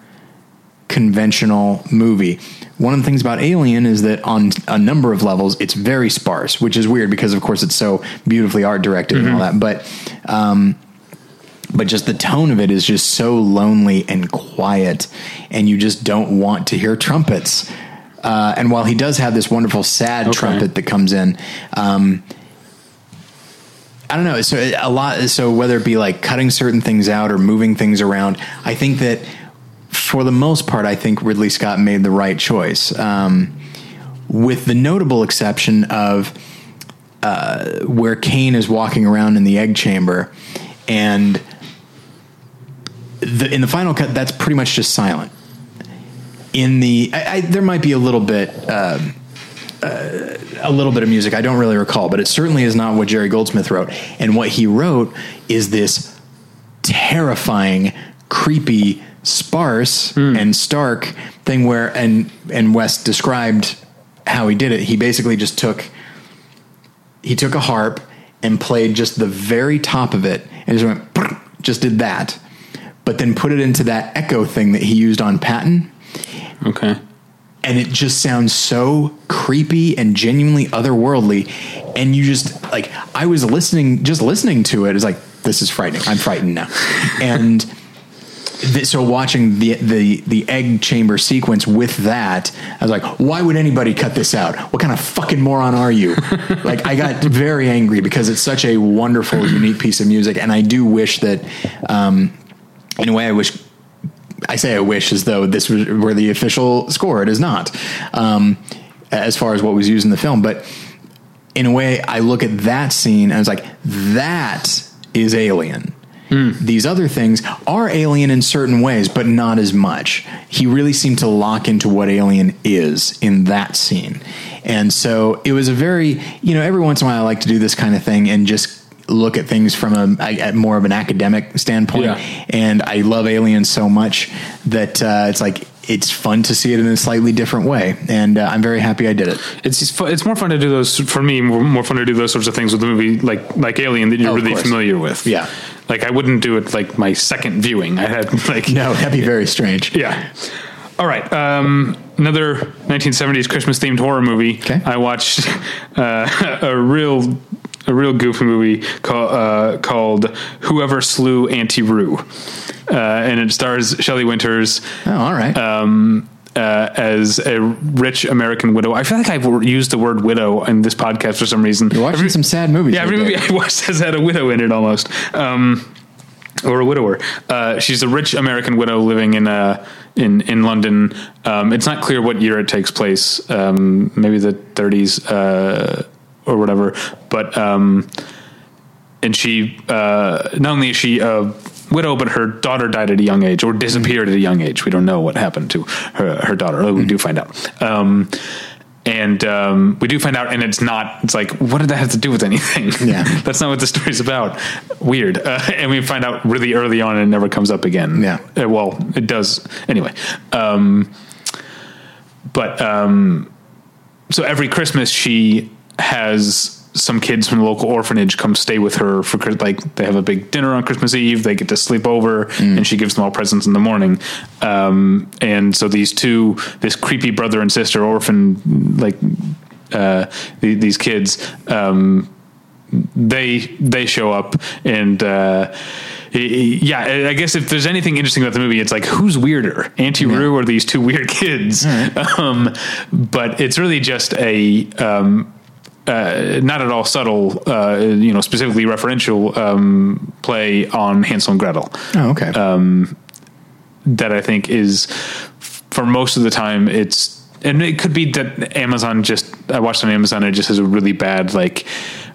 conventional movie. One of the things about Alien is that on a number of levels, it's very sparse, which is weird because, of course, it's so beautifully art directed and all that. But, um, but just the tone of it is just so lonely and quiet, and you just don't want to hear trumpets. Uh, and while he does have this wonderful sad Okay. trumpet that comes in, um, I don't know. So a lot. So whether it be like cutting certain things out or moving things around, I think that for the most part, I think Ridley Scott made the right choice. Um, with the notable exception of uh, where Kane is walking around in the egg chamber, and the, in the final cut, that's pretty much just silent. In the, I, I, there might be a little bit. Um, uh, a little bit of music. I don't really recall, but it certainly is not what Jerry Goldsmith wrote. And what he wrote is this terrifying, creepy, sparse and stark thing where and and West described how he did it. He basically just took he took a harp and played just the very top of it and just went just did that, but then put it into that echo thing that he used on Patton Okay. and it just sounds so creepy and genuinely otherworldly. And you just like i was listening just listening to it's like this is frightening. I'm frightened now. And th- so watching the the the egg chamber sequence with that i was like why would anybody cut this out? What kind of fucking moron are you? Like i got very angry because it's such a wonderful unique piece of music. And i do wish that um in a way i wish I say I wish as though this was, were the official score. It is not, um, as far as what was used in the film. But in a way, I look at that scene and I was like, that is Alien. These other things are alien in certain ways, but not as much. He really seemed to lock into what Alien is in that scene. And so it was a very, you know, every once in a while I like to do this kind of thing and just look at things from a, at more of an academic standpoint. Yeah. And I love Alien so much that uh, it's like, it's fun to see it in a slightly different way. And uh, I'm very happy I did it. It's it's more fun to do those for me. More, more fun to do those sorts of things with a movie like like Alien that you're Oh, really course. familiar with. Yeah. like I wouldn't do it like my second viewing. I had like No, that'd be very strange. Yeah. All right. Um, another 1970s Christmas themed horror movie. Okay. I watched uh, a real a real goofy movie called uh, called Whoever Slew Auntie Roo, uh, and it stars Shelley Winters Oh, all right. um, uh, as a rich American widow. I feel like I've used the word widow in this podcast for some reason. You're watching some sad movies. Yeah, every movie. I watched has had a widow in it almost. Um, or a widower. Uh, she's a rich American widow living in uh, in in London. Um, it's not clear what year it takes place. Um, maybe the 30s uh, or whatever. But um, and she uh, not only is she a widow, but her daughter died at a young age or disappeared at a young age. We don't know what happened to her her daughter. Oh, we do find out. Um, and um, we do find out, and it's not. It's like, what did that have to do with anything? Yeah. that's not what the story's about. Weird. Uh, and we find out really early on, and it never comes up again. Yeah. Uh, well, it does anyway. Um, but um, so every Christmas she has some kids from the local orphanage come stay with her for like they have a big dinner on Christmas Eve. They get to sleep over, and she gives them all presents in the morning. Um, and so these two, this creepy brother and sister orphan, like uh, the, these kids, um, they they show up and. Uh, yeah, I guess if there's anything interesting about the movie, it's like who's weirder, Auntie Roo or these two weird kids? Um, but it's really just a um, uh, not at all subtle, uh, you know, specifically referential um, play on Hansel and Gretel Oh, okay. that I think is for most of the time it's and it could be that Amazon just I watched on Amazon it just has a really bad like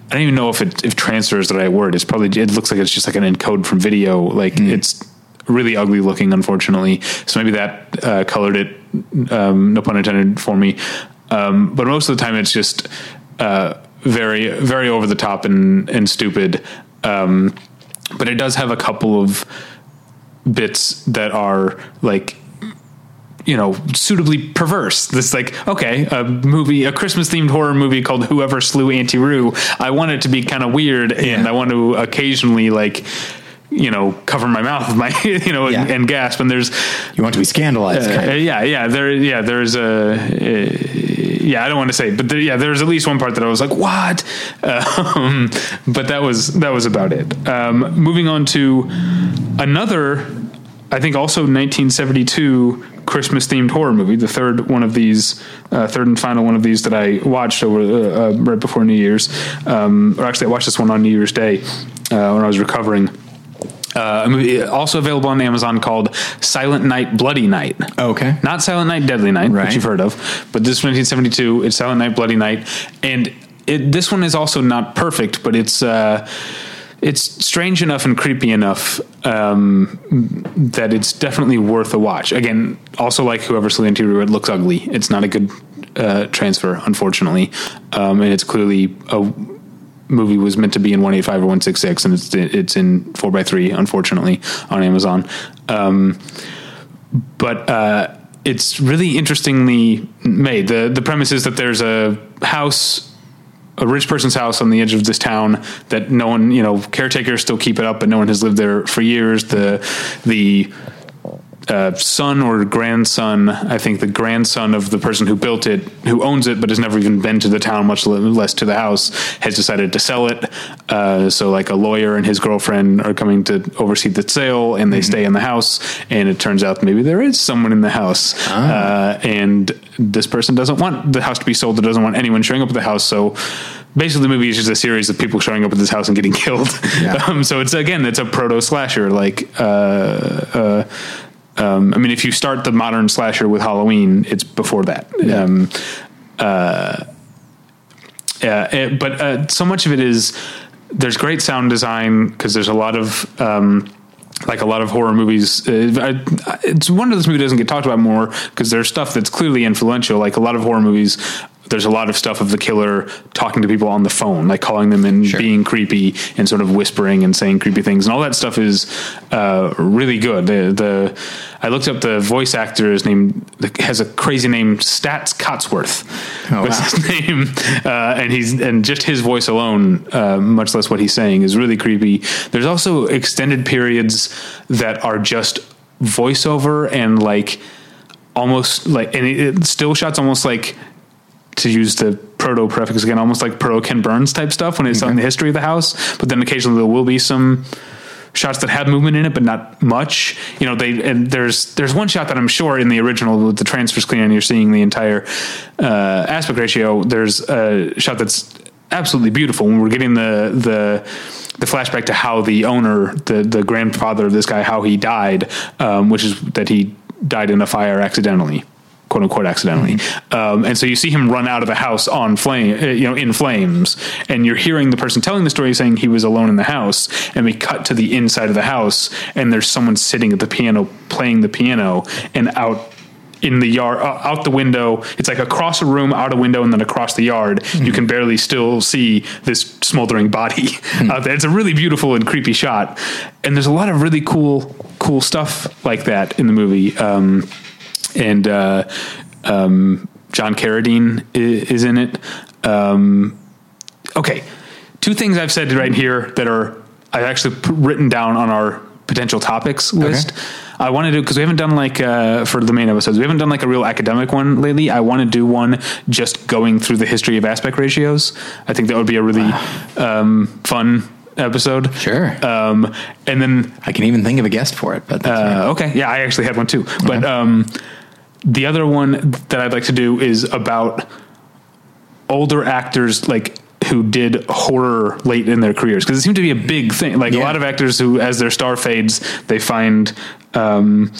I don't even know if it if transfer is the right word. It's probably it looks like it's just like an encode from video. Like it's really ugly looking, unfortunately. So maybe that uh, colored it. Um, no pun intended for me. Um, but most of the time, it's just uh, very very over the top and and stupid. Um, but it does have a couple of bits that are like you know suitably perverse this like okay a movie a christmas themed horror movie called whoever slew auntie roo i want it to be kind of weird and Yeah. i want to occasionally like you know cover my mouth with my you know Yeah. and, and gasp and there's you want to be scandalized, kind uh, of. yeah, yeah, there, yeah, there's a, yeah, I don't want to say, but there, yeah, there's at least one part that I was like, what? Um, but that was that was about it. Um, moving on to another, I think also 1972 Christmas themed horror movie, the third one of these, uh, third and final one of these that I watched over uh, uh, right before New Year's, um, or actually I watched this one on New Year's Day uh, when I was recovering. Uh, a movie also available on Amazon called Silent Night, Bloody Night. Okay. Not Silent Night, Deadly Night, Right. which you've heard of, but this is 1972. It's Silent Night, Bloody Night, and it, this one is also not perfect, but it's uh, it's strange enough and creepy enough um, that it's definitely worth a watch. Again, also like whoever Auntie Roo, it looks ugly. It's not a good uh, transfer, unfortunately, um, and it's clearly a movie was meant to be in 185 or 166 and it's it's in 4x3 unfortunately on Amazon um, but uh, it's really interestingly made the the premise is that there's a house a rich person's house on the edge of this town that no one, you know, caretakers still keep it up, but no one has lived there for years. The the uh, son or grandson, I think the grandson of the person who built it, who owns it but has never even been to the town, much less to the house, has decided to sell it. Uh, so, like a lawyer and his girlfriend are coming to oversee the sale, and they stay in the house. And it turns out maybe there is someone in the house, uh, and this person doesn't want the house to be sold. Or doesn't want anyone showing up at the house. So. Basically, the movie is just a series of people showing up at this house and getting killed. Yeah. Um, so it's again, it's a proto slasher. Like, uh, uh, um, I mean, if you start the modern slasher with Halloween, it's before that. Um, uh, yeah, it- but uh, so much of it is there's great sound design because there's a lot of um, like a lot of horror movies. Uh, I, it's one of those movies that doesn't get talked about more because there's stuff that's clearly influential. Like a lot of horror movies. There's a lot of stuff of the killer talking to people on the phone, like calling them and Sure. being creepy and sort of whispering and saying creepy things, and all that stuff is uh, really good. The, the I looked up the voice actor. His name has a crazy name, Staats Cotsworth. Oh, was wow. his name, uh, and he's and just his voice alone, uh, much less what he's saying, is really creepy. There's also extended periods that are just voiceover and like almost like and it, it still shots almost like to use the proto prefix again, almost like proto Ken Burns type stuff when it's on the history of the house. But then occasionally there will be some shots that have movement in it, but not much. You know, they and there's there's one shot that I'm sure in the original with the transfer screen and you're seeing the entire uh, aspect ratio. There's a shot that's absolutely beautiful when we're getting the the the flashback to how the owner, the the grandfather of this guy, how he died, um, which is that he died in a fire accidentally quote unquote accidentally. Um, and so you see him run out of the house on flame, uh, you know, in flames, and you're hearing the person telling the story saying he was alone in the house. And we cut to the inside of the house, and there's someone sitting at the piano playing the piano, and out in the yard, uh, out the window. It's like across a room, out a window, and then across the yard. You can barely still see this smoldering body out there. It's a really beautiful and creepy shot, and there's a lot of really cool, cool stuff like that in the movie. Um, and uh, um, John Carradine is, is in it. Um, okay, two things I've said right here that are I've actually written down on our potential topics list. I want to do because we haven't done like uh, for the main episodes, we haven't done like a real academic one lately. I want to do one just going through the history of aspect ratios. I think that would be a really um, fun episode. Sure. Um, and then I can even think of a guest for it, but that's all right. uh, okay. Yeah, I actually had one too. But um, the other one that I'd like to do is about older actors like who did horror late in their careers because it seemed to be a big thing. Like a lot of actors who, as their star fades, they find. Um,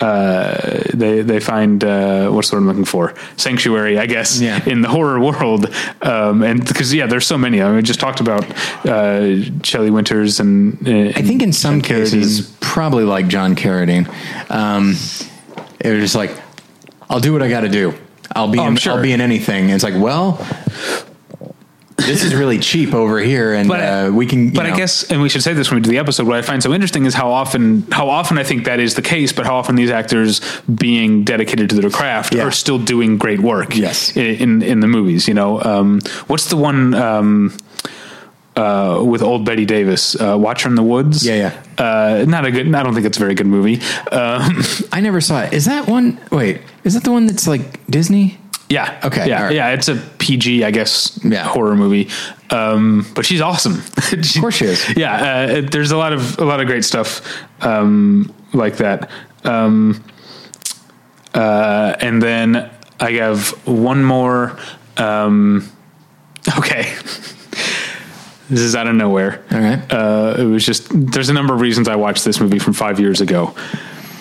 uh, they they find uh, what's the word I'm looking for sanctuary, I guess, Yeah. in the horror world, um, and because yeah, there's so many. I mean, we just talked about uh, Shelley Winters and, uh, I think in some cases, probably like John Carradine, um, it was just like, I'll do what I got to do. I'll be Oh, in, sure. I'll be in anything. And it's like, well, this is really cheap over here, and But- uh, we can. you But I guess, and we should say this when we do the episode. What I find so interesting is how often, how often I think that is the case, but how often these actors, being dedicated to their craft, Yeah. are still doing great work. Yes. i- in in the movies. You know, um, what's the one um, uh, with old Bette Davis, uh, Watcher in the Woods? Yeah, yeah. Uh, not a good. I don't think it's a very good movie. Um, I never saw it. Is that one? Wait, is that the one that's like Disney? Yeah. Okay, Yeah. right. Yeah. It's a PG, I guess, Yeah. horror movie. Um, but she's awesome. of course she is. Yeah. Uh, it- there's a lot of a lot of great stuff um, like that. Um, uh, and then I have one more. Um, okay. this is out of nowhere. All right. Uh, it was just there's a number of reasons I watched this movie from five years ago.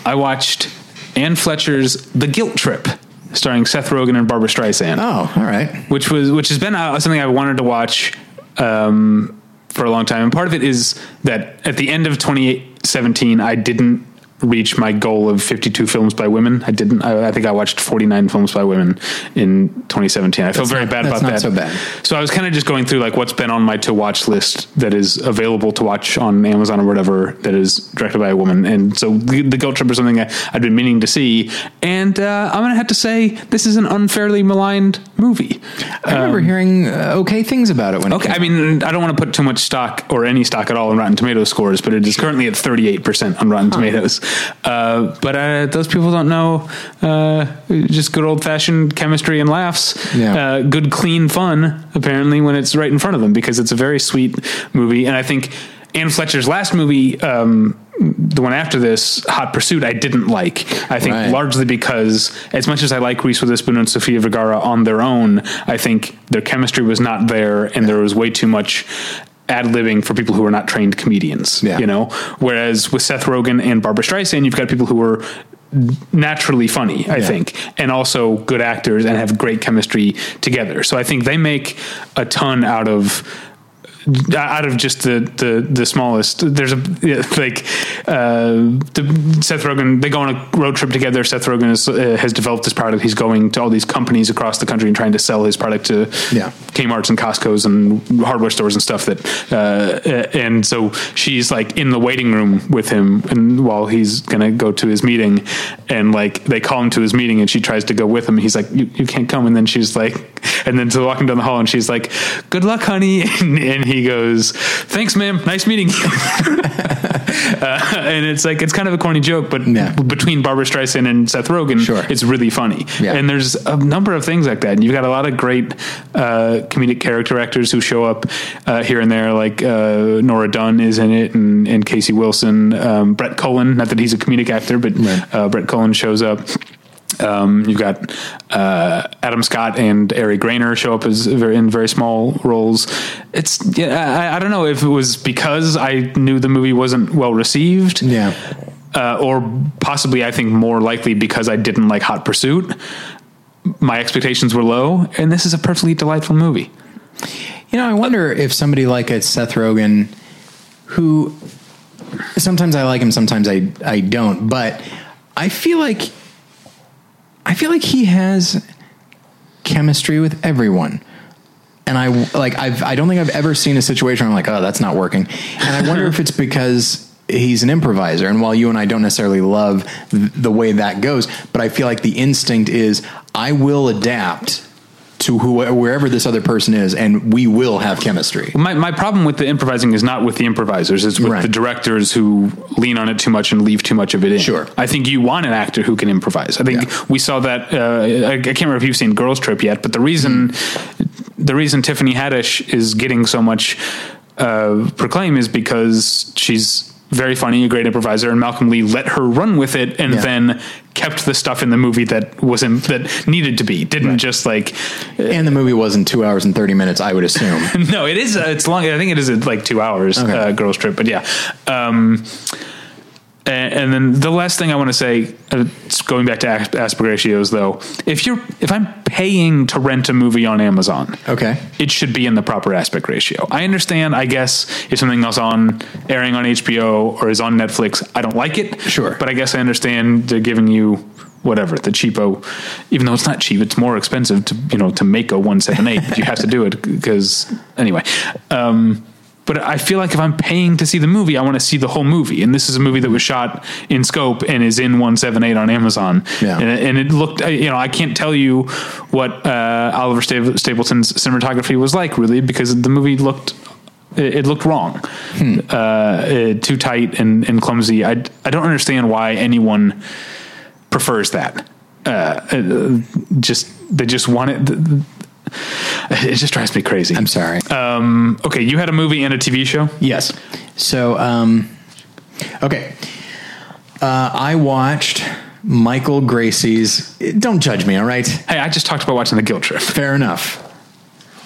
I watched Anne Fletcher's The Guilt Trip, starring Seth Rogen and Barbra Streisand, Oh, all right. which was which has been uh, something I've wanted to watch um, for a long time. And part of it is that at the end of 2017, I didn't reach my goal of 52 films by women. I didn't. I, I think I watched 49 films by women in 2017. I feel very not- bad that's about not that. so bad. So I was kind of just going through like what's been on my to watch list that is available to watch on Amazon or whatever that is directed by a woman. And so the, the Trip is something I, I'd been meaning to see. And uh, I'm going to have to say this is an unfairly maligned movie. I remember hearing uh, okay things about it when. Okay, it I mean, I don't want to put too much stock or any stock at all in Rotten Tomatoes scores, but it is currently at 38% on Rotten Tomatoes. Uh, but uh, those people don't know uh, just good old fashioned chemistry and laughs. Yeah. Uh, good, clean fun, apparently, when it's right in front of them because it's a very sweet movie. And I think Anne Fletcher's last movie, um, the one after this, Hot Pursuit, I didn't like. I think Right. largely because, as much as I like Reese Witherspoon and Sofia Vergara on their own, I think their chemistry was not there, and there was way too much ad libbing for people who are not trained comedians. Yeah. You know, whereas with Seth Rogen and Barbra Streisand, you've got people who are naturally funny, I Yeah. think, and also good actors and have great chemistry together. So I think they make a ton out of out of just the the the smallest there's a like uh the Seth Rogen they go on a road trip together. Seth Rogen is, uh, has developed this product. He's going to all these companies across the country and trying to sell his product to Yeah. Kmart's and Costco's and hardware stores and stuff that uh and so she's like in the waiting room with him and while he's gonna go to his meeting. And like they call him to his meeting and she tries to go with him. He's like you, you can't come. And then she's like and then so walking down the hall and she's like good luck honey. And, and he goes thanks ma'am nice meeting you uh, and it's like it's kind of a corny joke but Yeah. between Barbra Streisand and Seth Rogen Sure. it's really funny Yeah. and there's a number of things like that and you've got a lot of great uh, comedic character actors who show up uh, here and there like uh, Nora Dunn is in it and, and Casey Wilson um, Brett Cullen not that he's a comedic actor but Right. uh, Brett Cullen shows up um, you've got uh, Adam Scott and Ari Graynor show up as very, in very small roles. It's yeah, I, I don't know if it was because I knew the movie wasn't well received, Yeah. uh, or possibly I think more likely because I didn't like Hot Pursuit. My expectations were low, and this is a perfectly delightful movie. You know, I wonder if somebody like a Seth Rogen, who sometimes I like him, sometimes I I don't, but I feel like I feel like he has chemistry with everyone. And I like I've I don't think I've ever seen a situation where I'm like, oh, that's not working. And I wonder if it's because he's an improviser and while you and I don't necessarily love th- the way that goes, but I feel like the instinct is I will adapt to whoever, wherever this other person is and we will have chemistry. My my problem with the improvising is not with the improvisers; it's with Right. the directors who lean on it too much and leave too much of it in. Sure. I think you want an actor who can improvise. I think Yeah. we saw that. Uh, I, I can't remember if you've seen Girls Trip yet, but the reason Mm-hmm. the reason Tiffany Haddish is getting so much uh, proclaim is because she's very funny, a great improviser, and Malcolm Lee let her run with it, and Yeah. then kept the stuff in the movie that was in, that needed to be. Didn't just like And the movie wasn't two hours and 30 minutes, I would assume. no, it is. Uh, it's long. I think it is uh, like two hours. Okay. Uh, girls trip, but yeah. Um, and, and then the last thing I want to say, uh, going back to as- aspect ratios, though, if you're if I'm paying to rent a movie on Amazon, Okay. it should be in the proper aspect ratio. I understand. I guess if something else on airing on HBO or is on Netflix, I don't like it. Sure. but I guess I understand they're giving you whatever the cheapo, even though it's not cheap, it's more expensive to you know to make a one seven eight. But you have to do it because anyway. Um, but I feel like if I'm paying to see the movie, I want to see the whole movie. And this is a movie that was shot in scope and is in 178 on Amazon. Yeah. And, and it looked, you know, I can't tell you what uh, Oliver Sta- Stapleton's cinematography was like, really, because the movie looked. It looked wrong, uh, uh, too tight and, and clumsy. I, I don't understand why anyone prefers that. Uh, uh, just they just want it. It just drives me crazy. I'm sorry. Um, okay, you had a movie and a TV show. Yes. So, um, okay. Uh, I watched Michael Gracey's. Don't judge me, all right? Hey, I just talked about watching The Guilt Trip. Fair enough.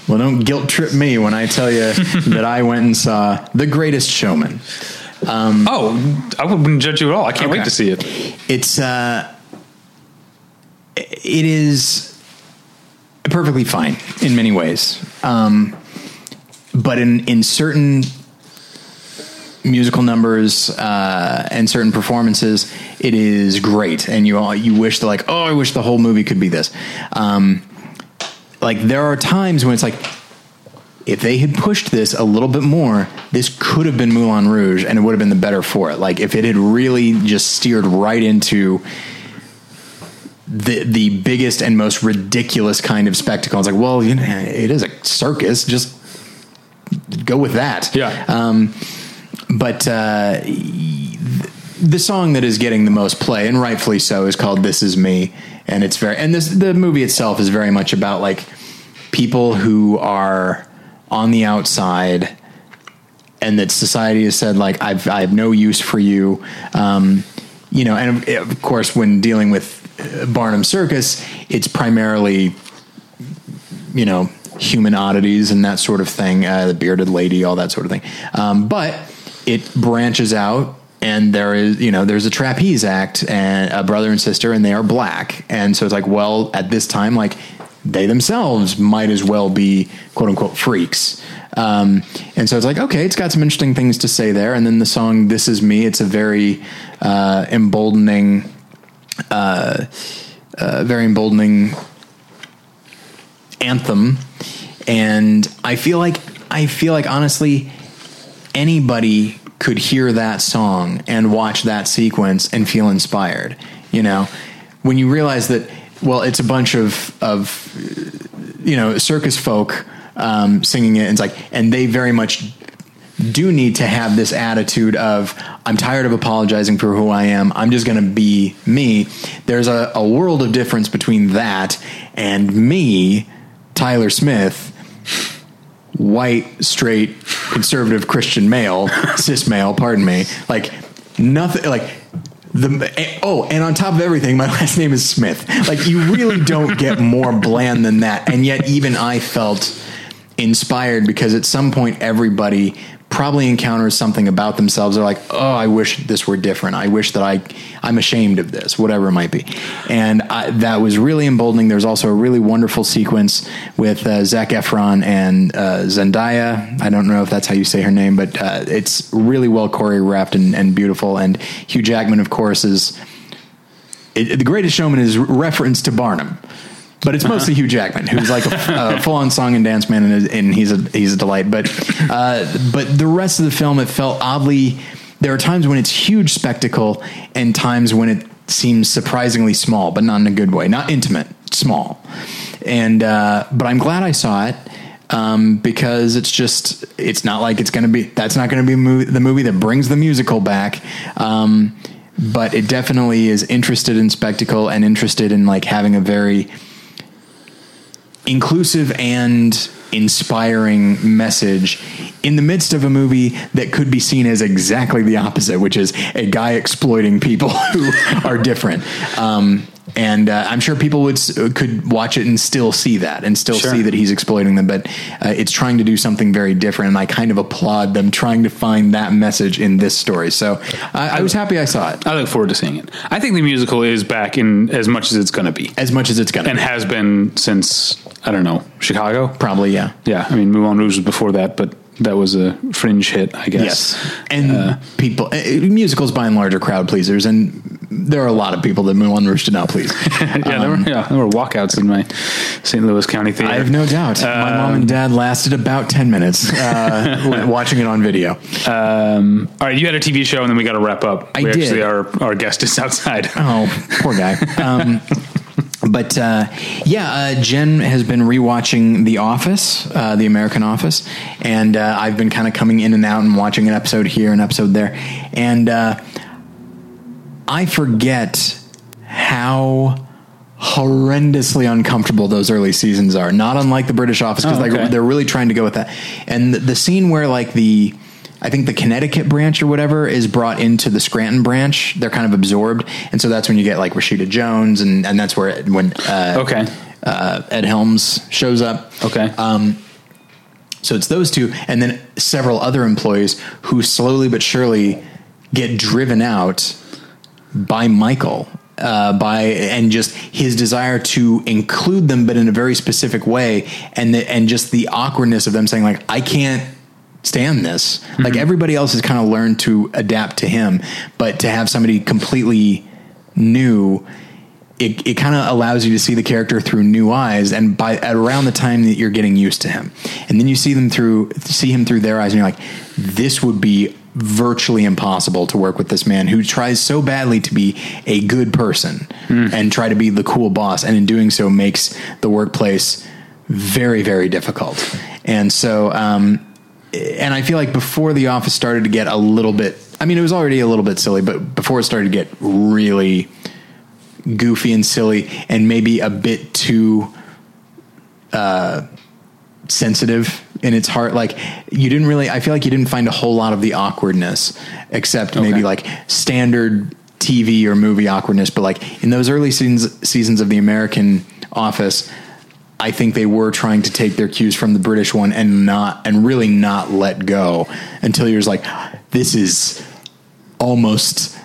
Well, don't guilt trip me when I tell you that I went and saw The Greatest Showman. Oh, I wouldn't judge you at all. I can't Okay. wait to see it. It's uh, it is perfectly fine in many ways, um, but in in certain musical numbers uh, and certain performances, it is great, and you all you wish that like oh I wish the whole movie could be this. Um, like there are times when it's like if they had pushed this a little bit more, this could have been Moulin Rouge and it would have been the better for it. Like if it had really just steered right into the the biggest and most ridiculous kind of spectacle. It's like, well, you know, it is a circus. Just go with that. Yeah. Um, but uh, the song that is getting the most play, and rightfully so, is called "This Is Me," and it's very and this the movie itself is very much about like people who are on the outside and that society has said like I've I have no use for you. Um, you know, and of course, when dealing with Barnum Circus, it's primarily you know human oddities and that sort of thing, uh, the bearded lady, all that sort of thing. Um, but it branches out. And there is, you know, there's a trapeze act and a brother and sister, and they are black. And so it's like, well, at this time, like they themselves might as well be quote unquote freaks. Um, and so it's like, okay, it's got some interesting things to say there. And then the song "This Is Me," it's a very uh, emboldening, uh, uh, very emboldening anthem. And I feel like I feel like honestly, anybody could hear that song and watch that sequence and feel inspired. You know, when you realize that well, it's a bunch of of you know circus folk um, singing it. And it's like, and they very much do need to have this attitude of I'm tired of apologizing for who I am. I'm just going to be me. There's a, a world of difference between that and me, Tyler Smith, white, straight, conservative Christian male, cis male, pardon me. Like nothing like the eh, oh, and on top of everything, my last name is Smith. Like you really don't get more bland than that. And yet even I felt inspired because at some point everybody probably encounters something about themselves. They're like, "Oh, I wish this were different. I wish that I I'm ashamed of this, whatever it might be." And I, that was really emboldening. There's also a really wonderful sequence with uh, Zac Efron and uh, Zendaya. I don't know if that's how you say her name, but uh, it's really well choreographed and, and beautiful. And Hugh Jackman, of course, is. It, the greatest showman is reference to Barnum but it's mostly Hugh Jackman, who's like a, a full-on song and dance man, and, and he's a he's a delight. But uh, but the rest of the film, it felt oddly. There are times when it's huge spectacle, and times when it seems surprisingly small, but not in a good way, not intimate, small. And uh, but I'm glad I saw it. Um, because it's just it's not like it's going to be that's not going to be movie, the movie that brings the musical back um, but it definitely is interested in spectacle and interested in like having a very inclusive and inspiring message in the midst of a movie that could be seen as exactly the opposite, which is a guy exploiting people who are different. Um, and uh, I'm sure people would could watch it and still see that and still Sure. see that he's exploiting them, but uh, it's trying to do something very different. And I kind of applaud them trying to find that message in this story. So I, I was happy I saw it I look forward to seeing it. I think the musical is back in as much as it's going to be, as much as it's gonna and be. has been since I don't know Chicago. probably yeah. Yeah, I mean Moulin Rouge was before that, but that was a fringe hit, I guess. Yes, and people uh, musicals by and large are crowd pleasers, and there are a lot of people that Moulin Rouge did not please. yeah, there were, yeah, there were walkouts in my St. Louis County theater. I have no doubt. My mom and dad lasted about ten minutes uh, watching it on video. Um, all right, you had a TV show, and then we got to wrap up. I we did. Actually, our our guest is outside. Oh, poor guy. Um, but uh, yeah, uh, Jen has been rewatching The Office, uh, The American Office, and uh, I've been kind of coming in and out and watching an episode here, and an episode there, and uh, I forget how horrendously uncomfortable those early seasons are. Not unlike the British Office because Oh, like they're really trying to go with that. And the, the scene where like the I think the Connecticut branch or whatever is brought into the Scranton branch. They're kind of absorbed, and so that's when you get like Rashida Jones, and and that's where it, when uh, Okay. uh, Ed Helms shows up. Okay. Um, so it's those two, and then several other employees who slowly but surely get driven out by Michael. Uh, by and just his desire to include them, but in a very specific way, and the, and just the awkwardness of them saying like, "I can't stand this. Like everybody else has kind of learned to adapt to him, but to have somebody completely new, it, it kind of allows you to see the character through new eyes. And by at around the time that you're getting used to him, and then you see them through see him through their eyes, and you're like, this would be virtually impossible to work with this man who tries so badly to be a good person and try to be the cool boss, and in doing so makes the workplace very very difficult. And so. Um, and I feel like before The Office started to get a little bit, I mean, it was already a little bit silly, but before it started to get really goofy and silly and maybe a bit too uh, sensitive in its heart, like you didn't really, I feel like you didn't find a whole lot of the awkwardness except maybe like standard TV or movie awkwardness. But like in those early seasons, seasons of The American Office, I think they were trying to take their cues from the British one and not and really not let go until you're just like, this is almost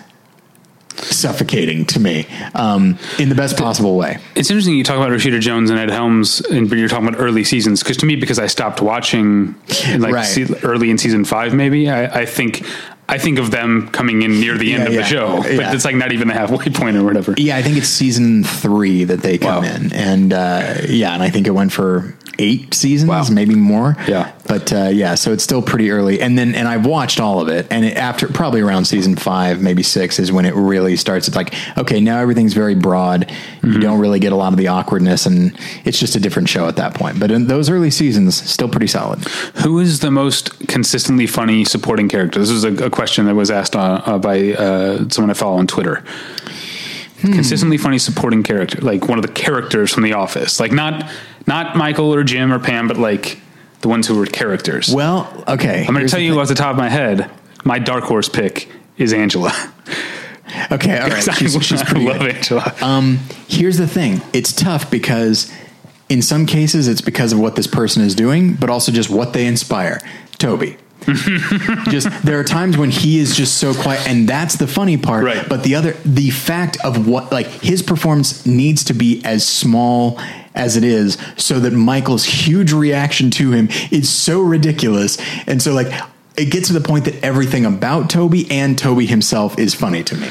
suffocating to me um, in the best possible way. It's interesting you talk about Rashida Jones and Ed Helms, and but you're talking about early seasons because to me, because I stopped watching like Right. se- early in season five, maybe I, I think I think of them coming in near the end Yeah, of yeah. the show, but Yeah. it's like not even the halfway point or whatever. Yeah, I think it's season three that they come Wow. in, and uh, yeah, and I think it went for eight seasons, Wow. maybe more. Yeah. but uh, yeah, so it's still pretty early. And then, and I've watched all of it, and it, after probably around season five, maybe six, is when it really starts. It's like, okay, now everything's very broad. You don't really get a lot of the awkwardness, and it's just a different show at that point. But in those early seasons, still pretty solid. Who is the most consistently funny supporting character? This was a, a question that was asked uh, uh, by uh, someone I follow on Twitter. Consistently funny supporting character, like one of the characters from The Office, like not not Michael or Jim or Pam, but like the ones who were characters. Well, okay, I'm going to tell you off the top of my head, my dark horse pick is Angela. Okay, all right, she's, she's I love good. Angela. Um, here's the thing: it's tough because in some cases it's because of what this person is doing, but also just what they inspire. Toby. just there are times when he is just so quiet and that's the funny part Right. but the other the fact of what like his performance needs to be as small as it is so that michael's huge reaction to him is so ridiculous. And so like it gets to the point that everything about toby and toby himself is funny to me